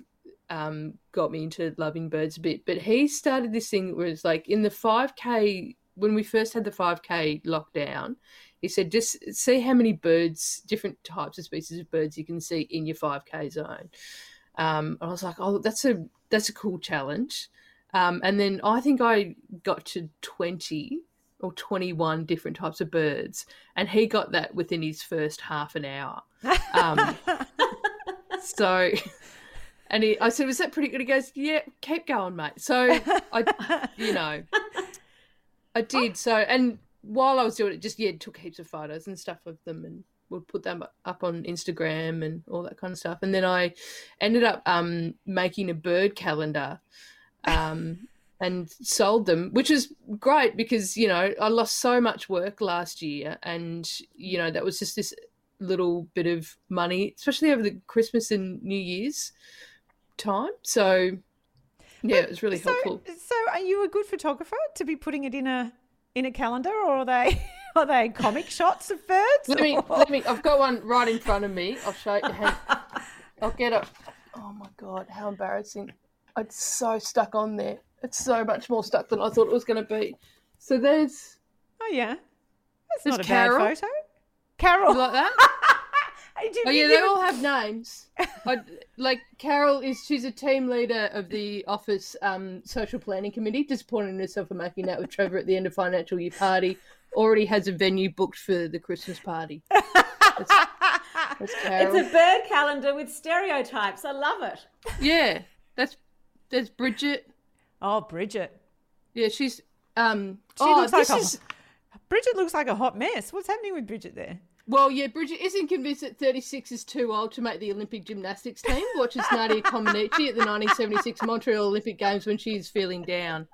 um, got me into loving birds a bit. But he started this thing where it's like in the 5K, when we first had the 5K lockdown, he said just see how many birds, different types of species of birds you can see in your 5K zone. Um, I was like, oh, that's a that's a cool challenge. Um, and then I think I got to 20 or 21 different types of birds, and he got that within his first half an hour. Um, <laughs> so, and he, I said, "Was that pretty good?" He goes, "Yeah, keep going, mate." So I, you know, I <laughs> did. So, and while I was doing it, just yeah, took heaps of photos and stuff of them, and would put them up on Instagram and all that kind of stuff. And then I ended up um, making a bird calendar. Um, and sold them, which was great because you know I lost so much work last year, and you know that was just this little bit of money, especially over the Christmas and New Year's time. So yeah, it was really so, helpful. so are you a good photographer to be putting it in a in a calendar, or are they <laughs> are they comic shots of birds? Let me, or- let me. I've got one right in front of me. I'll show you. <laughs> I'll get it. Oh my god, how embarrassing! It's so stuck on there. It's so much more stuck than I thought it was going to be. So there's Oh yeah, that's There's not a Carol. bad photo. Carol, you like that. <laughs> Hey, did Oh yeah, give they all have names. <laughs> I, like Carol is she's a team leader of the office um, social planning committee. Disappointed in herself for making out with Trevor at the end of financial year party. Already has a venue booked for the Christmas party. That's, that's Carol. <laughs> It's a bird calendar with stereotypes. I love it. Yeah, that's there's Bridget. Oh, Bridget. Yeah, she's um. She oh, looks like this a- is Bridget looks like a hot mess. What's happening with Bridget there? Well, yeah, Bridget isn't convinced that 36 is too old to make the Olympic gymnastics team. Watches Nadia Comaneci at the 1976 Montreal Olympic Games when she's feeling down.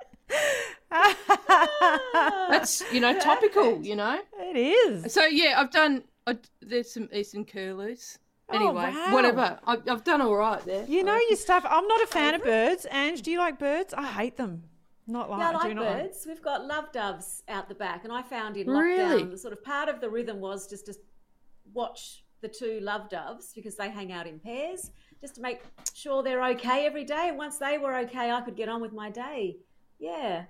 That's you know topical. You know it is. So yeah, I've done. I, there's some Eastern curlews. Anyway, Oh, wow. whatever. I, I've done all right there. You know your stuff. I'm not a fan of birds. Ange, do you like birds? I hate them. Not like Yeah, I do like not like- birds. We've got love doves out the back, and I found in Really? lockdown the sort of part of the rhythm was just to watch the two love doves because they hang out in pairs, just to make sure they're okay every day. And once they were okay, I could get on with my day. Yeah.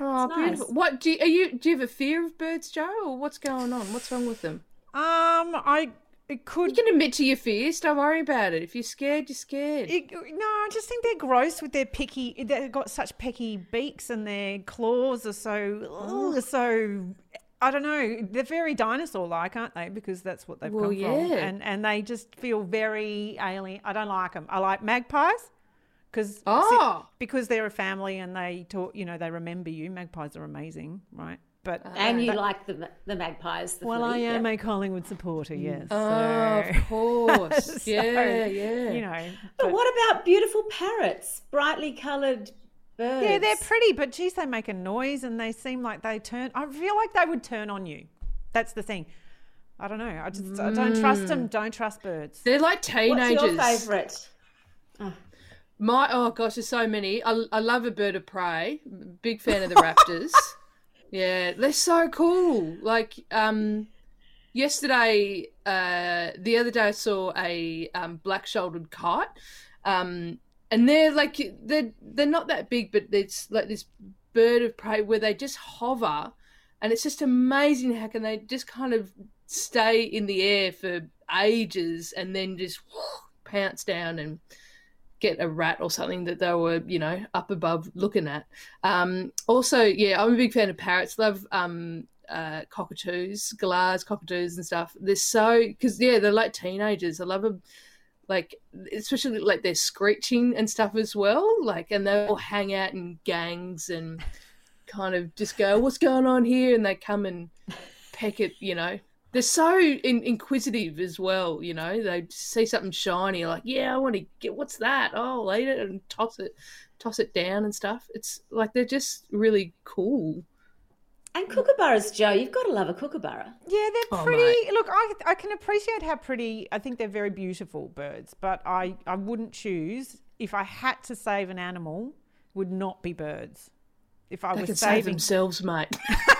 Oh, It's beautiful. What do you, are you? Do you have a fear of birds, Joe, or what's going on? What's wrong with them? Um, I it could. You can admit to your fears. Don't worry about it. If you're scared, you're scared. It, no, I just think they're gross with their picky. They've got such pecky beaks, and their claws are so, Oh. so. I don't know. They're very dinosaur-like, aren't they? Because that's what they've Well, come from, and and they just feel very alien. I don't like them. I like magpies because Oh. Ah! because they're a family and they talk. You know, they remember you. Magpies are amazing, right? But uh, And you but- like the the magpies. The well, I am yeah. a Collingwood supporter. Mm. Yes. Oh, so- of course. <laughs> so, yeah, yeah. You know, But what about beautiful parrots, brightly coloured birds? Yeah, they're pretty, but geez, they make a noise and they seem like they turn. I feel like they would turn on you. That's the thing. I don't know. I just I don't trust mm. them. Don't trust birds. They're like teenagers. What's teenagers. your favourite? Ah. My oh gosh, there's so many. I, I love a bird of prey. Big fan of the <laughs> raptors. Yeah, they're so cool. Like um, yesterday, uh, the other day I saw a um, black-shouldered kite. Um, and they're like they're they're not that big, but it's like this bird of prey where they just hover, and it's just amazing how can they just kind of stay in the air for ages and then just pounce down and get a rat or something that they were, you know, up above looking at. Um, also, yeah, I'm a big fan of parrots. Love um, uh, cockatoos, galahs, cockatoos, and stuff. They're so because yeah, they're like teenagers. I love them, like especially like they're screeching and stuff as well. Like, and they all hang out in gangs and kind of just go, "What's going on here?" And they come and peck at, you know. They're so in- inquisitive as well, you know. They see something shiny, like, yeah, I want to get. What's that? Oh, I'll eat it and toss it, toss it down and stuff. It's like they're just really cool. And kookaburras, Joe. You've got to love a kookaburra. Yeah, they're Oh, pretty. mate. Look, I I can appreciate how pretty. I think they're very beautiful birds, but I I wouldn't choose if I had to save an animal. Would not be birds. If I They was can save saving, themselves, mate. <laughs>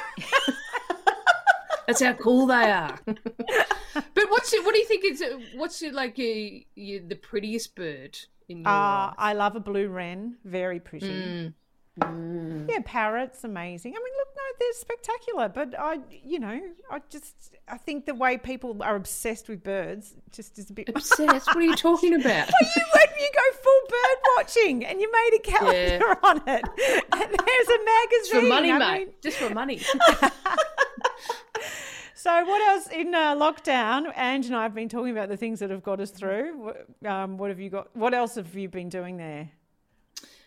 That's how cool they are. but what's it? What do you think is? What's it like? You, you, the prettiest bird in your uh, eyes? I love a blue wren. Very pretty. Mm. Yeah, parrots, amazing. I mean, look, no, they're spectacular. But I, you know, I just, I think the way people are obsessed with birds just is a bit. <laughs> Obsessed? What are you talking about? <laughs> well, you when you go full bird watching and you made a calendar <laughs> on it, and there's a magazine. for money, I mate. mean, Just for money. So what else in uh, lockdown? Ange and I have been talking about the things that have got us through. Um, what have you got? What else have you been doing there,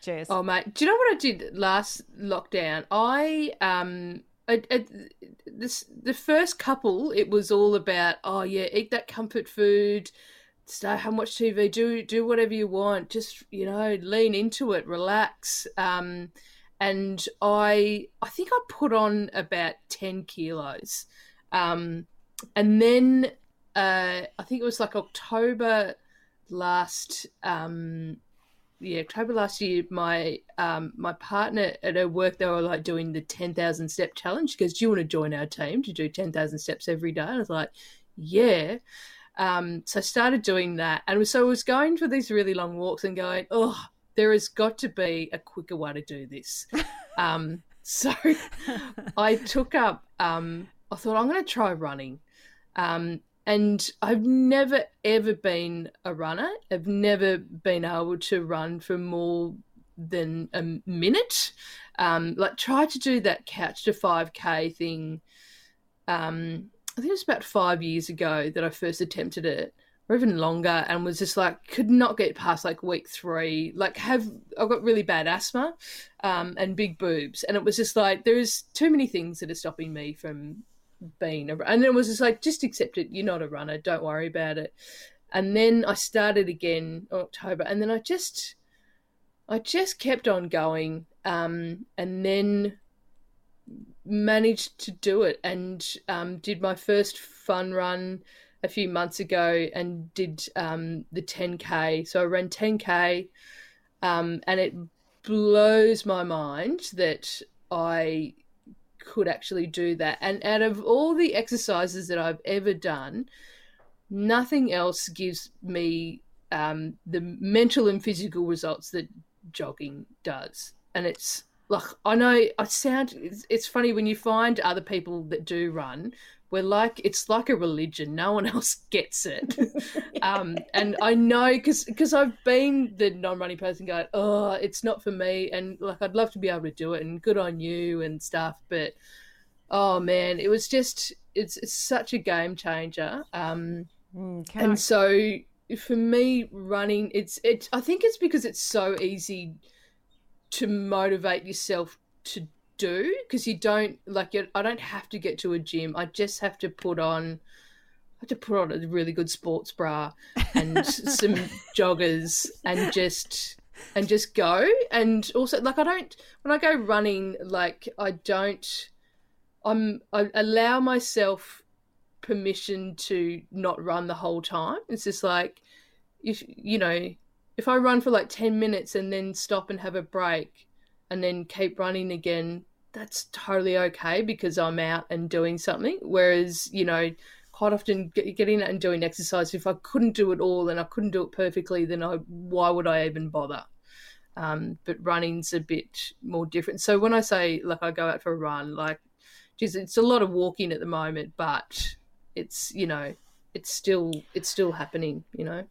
Jess? Oh mate, do you know what I did last lockdown? I um, I, I, this the first couple, it was all about oh yeah, eat that comfort food, stay home, watch TV, do do whatever you want, just you know, lean into it, relax. Um, and I I think I put on about ten kilos, um, and then uh, I think it was like October last um yeah, October last year, my um my partner at her work, they were like doing the ten thousand step challenge. She goes, "Do you want to join our team to do ten thousand steps every day?" And I was like, "Yeah." Um, so I started doing that, and so I was going for these really long walks and going, "Oh, there has got to be a quicker way to do this." um, so <laughs> I took up. Um, I thought I'm going to try running. Um, and I've never ever been a runner. I've never been able to run for more than a minute. Um, like try to do that couch to five k thing. Um, I think it was about five years ago that I first attempted it, or even longer, and was just like could not get past like week three. Like have I got really bad asthma, um, and big boobs, and it was just like there's too many things that are stopping me from being a, and it was just like, just accept it. You're not a runner. Don't worry about it. And then I started again in October, and then I just, I just kept on going, um, and then managed to do it, and um, did my first fun run a few months ago, and did um, the 10k. So I ran 10k, um, and it blows my mind that I could actually do that. And out of all the exercises that I've ever done, nothing else gives me um, the mental and physical results that jogging does. And it's like I know I sound it's, it's funny when you find other people that do run we're like it's like a religion. No one <laughs> else gets it. <laughs> <laughs> Um, and i know because because i've been the non-running person going oh it's not for me. And like i'd love to be able to do it and good on you and stuff but oh man it was just it's, it's such a game changer. Um, Mm, and I- so for me running it's it i think it's because it's so easy to motivate yourself to do because you don't like you i don't have to get to a gym. I just have to put on i have to put on a really good sports bra and <laughs> some joggers and just and just go. And also like i don't when i go running like i don't i'm i allow myself permission to not run the whole time. It's just like if you know if i run for like 10 minutes and then stop and have a break and then keep running again that's totally okay because i'm out and doing something. Whereas you know quite often getting out and doing exercise if i couldn't do it all and i couldn't do it perfectly then i why would i even bother? Um, but running's a bit more different. So when i say like i go out for a run like geez, it's a lot of walking at the moment but it's you know it's still it's still happening you know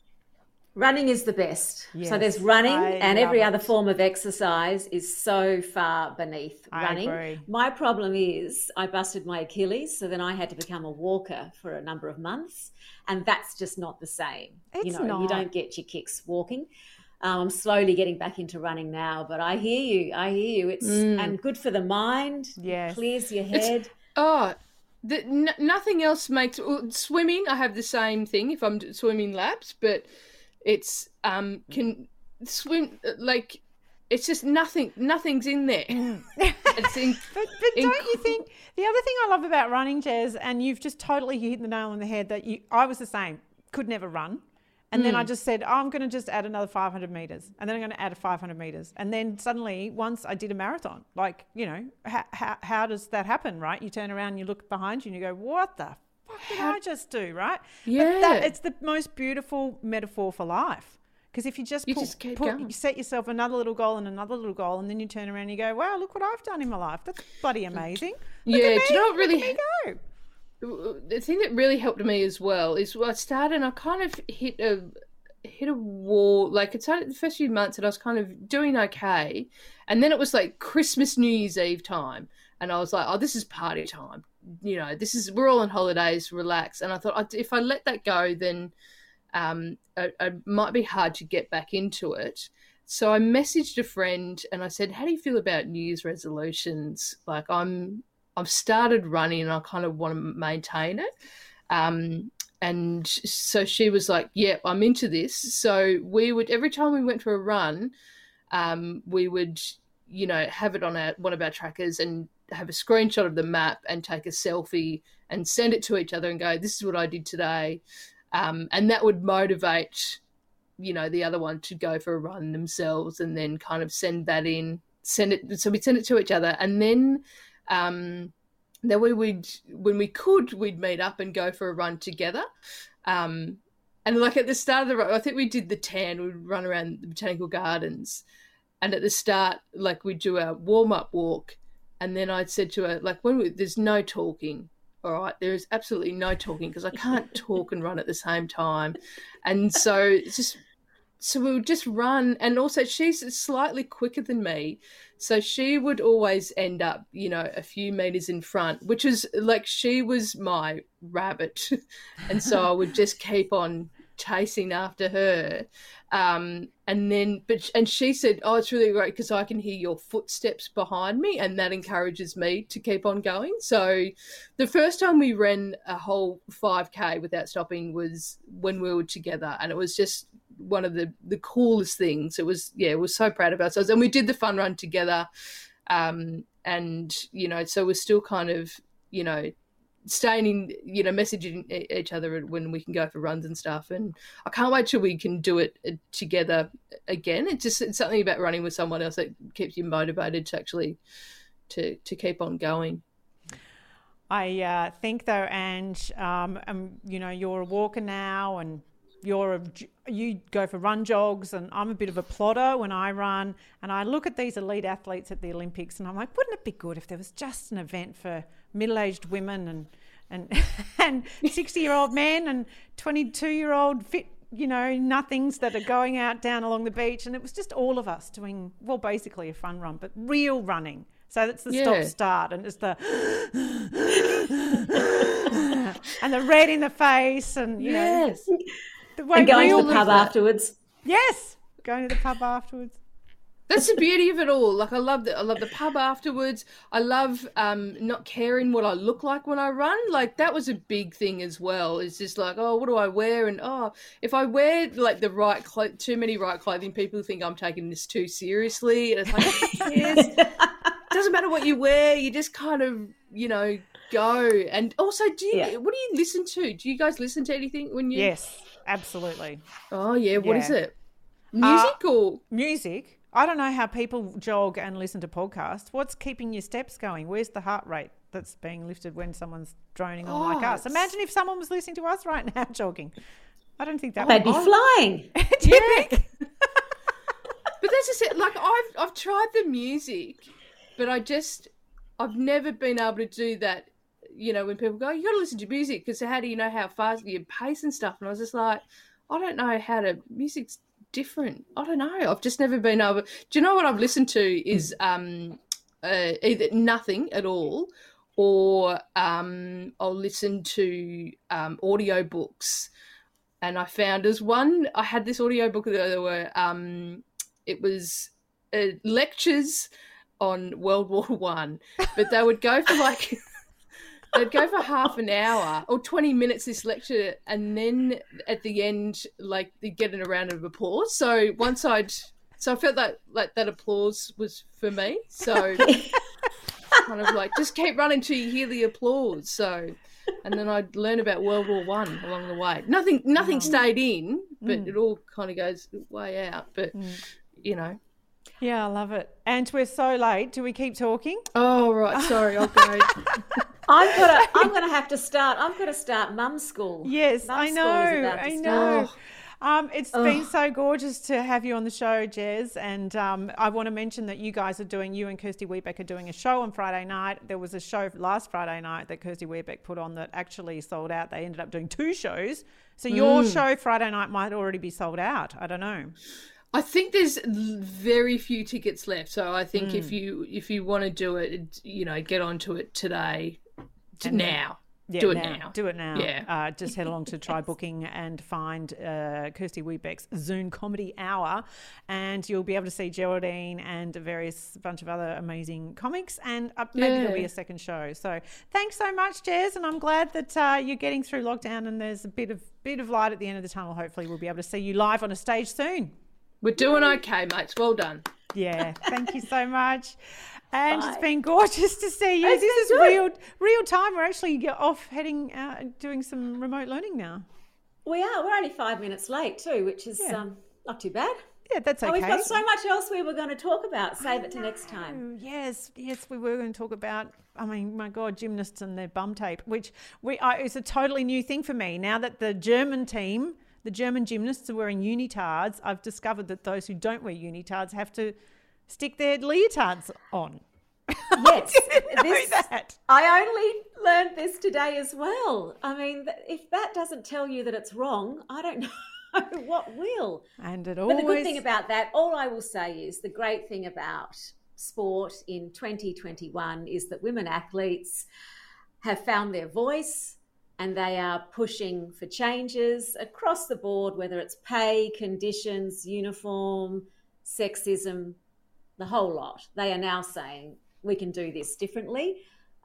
Running is the best. Yes, so there's running, I and every love other form of exercise is so far beneath I running. agree. My problem is I busted my Achilles, so then I had to become a walker for a number of months, and that's just not the same. you It's know, you don't get your kicks walking. Um, I'm slowly getting back into running now, but I hear you. I hear you. It's Mm. and good for the mind. Yes. clears your It's- head. Oh, the, n- nothing else makes well, swimming. I have the same thing if I'm swimming laps, but it's um can swim like it's just nothing. Nothing's in there. <laughs> <laughs> it's in, But, but don't you think the other thing I love about running, Jez, and you've just totally hit the nail on the head that you, I was the same, could never run. And then I just said, oh, I'm going to just add another 500 meters. And then I'm going to add a 500 meters. And then suddenly, once I did a marathon, like, you know, how, how, how does that happen, right? You turn around, you look behind you, and you go, what the fuck did I just do, right? But Yeah. that, it's the most beautiful metaphor for life. Because if you just, You put, just put- you set yourself another little goal and another little goal, and then you turn around and you go, wow, look what I've done in my life. That's bloody amazing. Look Yeah, do you know what really- Look at me go. the thing that really helped me as well is I started and I kind of hit a hit a wall. Like it started the first few months and I was kind of doing okay, and then it was like Christmas, New Year's Eve time, and I was like, oh, this is party time. You know, this is we're all on holidays, relax. And I thought if I let that go, then um, it, it might be hard to get back into it. So I messaged a friend and I said, "How do you feel about New Year's resolutions? Like I'm I've started running and I kind of want to maintain it. Um, and so she was like, "Yeah, I'm into this." So we would every time we went for a run, um, we would, you know, have it on our, one of our trackers and have a screenshot of the map and take a selfie and send it to each other and go, "This is what I did today," um, and that would motivate, you know, the other one to go for a run themselves and then kind of send that in, send it. So we send it to each other, and then. Um, then we would when we could we'd meet up and go for a run together um and like at the start of the run i think we did the tan, we'd run around the botanical gardens and at the start like we'd do our warm-up walk and then i'd said to her like when we, there's no talking all right? There is absolutely no talking because i can't <laughs> talk and run at the same time. And so it's just so we would just run. And also she's slightly quicker than me. So she would always end up you know a few meters in front which is like she was my rabbit. <laughs> And so i would just keep on chasing after her. Um, and then, but and she said, "Oh, it's really great because I can hear your footsteps behind me, and that encourages me to keep on going." So, the first time we ran a whole five k without stopping was when we were together, and it was just one of the the coolest things. It was yeah, we're so proud of ourselves, and we did the fun run together. Um, and you know, so we're still kind of you know staying in, you know, messaging each other when we can go for runs and stuff. And I can't wait till we can do it uh, together again. It's just it's something about running with someone else that keeps you motivated to actually to to keep on going. I uh, think though, and um, um, you know, you're a walker now, and you're a, you go for run jogs, and I'm a bit of a plotter when I run, and I look at these elite athletes at the Olympics, and I'm like, wouldn't it be good if there was just an event for middle-aged women and and <laughs> and 60 year old men and 22 year old fit you know nothings that are going out down along the beach. And it was just all of us doing well basically a fun run but real running. So that's the yeah. stop start. And it's the and the red in the face and you yes. know the and going to the pub afterwards. Yes. Going to the pub afterwards that's the beauty of it all. Like I love the I love the pub afterwards. I love um, not caring what I look like when I run. Like that was a big thing as well. It's just like, oh, what do I wear? And oh, if I wear like the right clo- too many right clothing, people think I'm taking this too seriously. And it's like, yes, <laughs> doesn't matter what you wear. You just kind of you know go. And also, do you yeah. what do you listen to? Do you guys listen to anything when you? Yes, absolutely. Oh yeah, what yeah. is it? Music uh, or music? I don't know how people jog and listen to podcasts. What's keeping your steps going? Where's the heart rate that's being lifted when someone's droning on oh, like us? Imagine if someone was listening to us right now <laughs> jogging. I don't think that they'd would be flying. <laughs> Do you think? <laughs> but that's just it. Like I've I've tried the music, but I just I've never been able to do that. You know, when people go, you got to listen to music because how do you know how fast your pace and stuff? And I was just like, I don't know how to. Music's different. I don't know. I've just never been able. Do you know what I've listened to is um, uh, either nothing at all, or um, I'll listen to um, audio books. And I found as one, I had this audio book that were um, it was uh, lectures on World War One, but they would go for like they'd go for half an hour or 20 minutes this lecture and then at the end like they'd get in a round of applause so once i'd so i felt that like that applause was for me so <laughs> kind of like just keep running till you hear the applause so and then i'd learn about world war one along the way nothing nothing oh. stayed in but mm. it all kind of goes way out but mm. you know yeah, I love it. And we're so late. Do we keep talking? Oh, right. Sorry, I'll go. <laughs> I'm gonna <laughs> I'm gonna have to start. I'm gonna start mum school. Yes, mum I know. I know. Um, it's oh. been so gorgeous to have you on the show, Jez. And um, I want to mention that you guys are doing, you and Kirsty Webeck are doing a show on Friday night. There was a show last Friday night that Kirsty Webeck put on that actually sold out. They ended up doing two shows. So your mm. show Friday night might already be sold out. I don't know. I think there's very few tickets left, so I think mm. if you if you want to do it, you know, get onto it today now. Yeah, do it now, now. Do it now. Yeah. Uh, just head along to try booking and find uh, Kirsty Webeck's Zoom Comedy Hour, and you'll be able to see Geraldine and a various bunch of other amazing comics, and uh, maybe yeah. there'll be a second show. So thanks so much, Jez, and I'm glad that uh, you're getting through lockdown and there's a bit of bit of light at the end of the tunnel. Hopefully, we'll be able to see you live on a stage soon. We're doing okay, mates. Well done. Yeah, thank you so much. And Bye. it's been gorgeous to see you. It's this is good. real, real time. We're actually off heading, uh, doing some remote learning now. We are. We're only five minutes late too, which is yeah. um, not too bad. Yeah, that's okay. Oh, we've got so much else we were going to talk about. Save it to next time. Yes, yes, we were going to talk about. I mean, my God, gymnasts and their bum tape, which we I, it's a totally new thing for me now that the German team, the German gymnasts, are wearing unitards. I've discovered that those who don't wear unitards have to stick their leotards on. <laughs> Yes, <laughs> this, that. I only learned this today as well. I mean, if that doesn't tell you that it's wrong, I don't <laughs> know what will. And it always. But the good thing about that, all I will say is the great thing about sport in 2021 is that women athletes have found their voice and they are pushing for changes across the board, whether it's pay, conditions, uniform, sexism, the whole lot. They are now saying we can do this differently,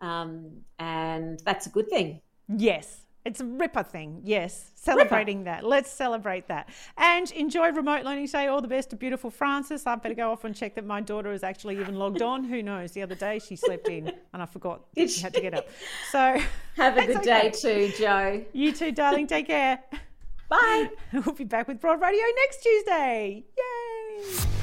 um, and that's a good thing. Yes. It's a ripper thing, yes. Celebrating ripper. that. Let's celebrate that. And enjoy remote learning day. All the best to beautiful Frances. I better go off and check that my daughter is actually even logged on. Who knows? The other day she slept in and I forgot Did she had to get up. So <laughs> have a good okay. day too, Joe. You too, darling. Take care. <laughs> Bye. <laughs> We'll be back with Broad Radio next Tuesday. Yay!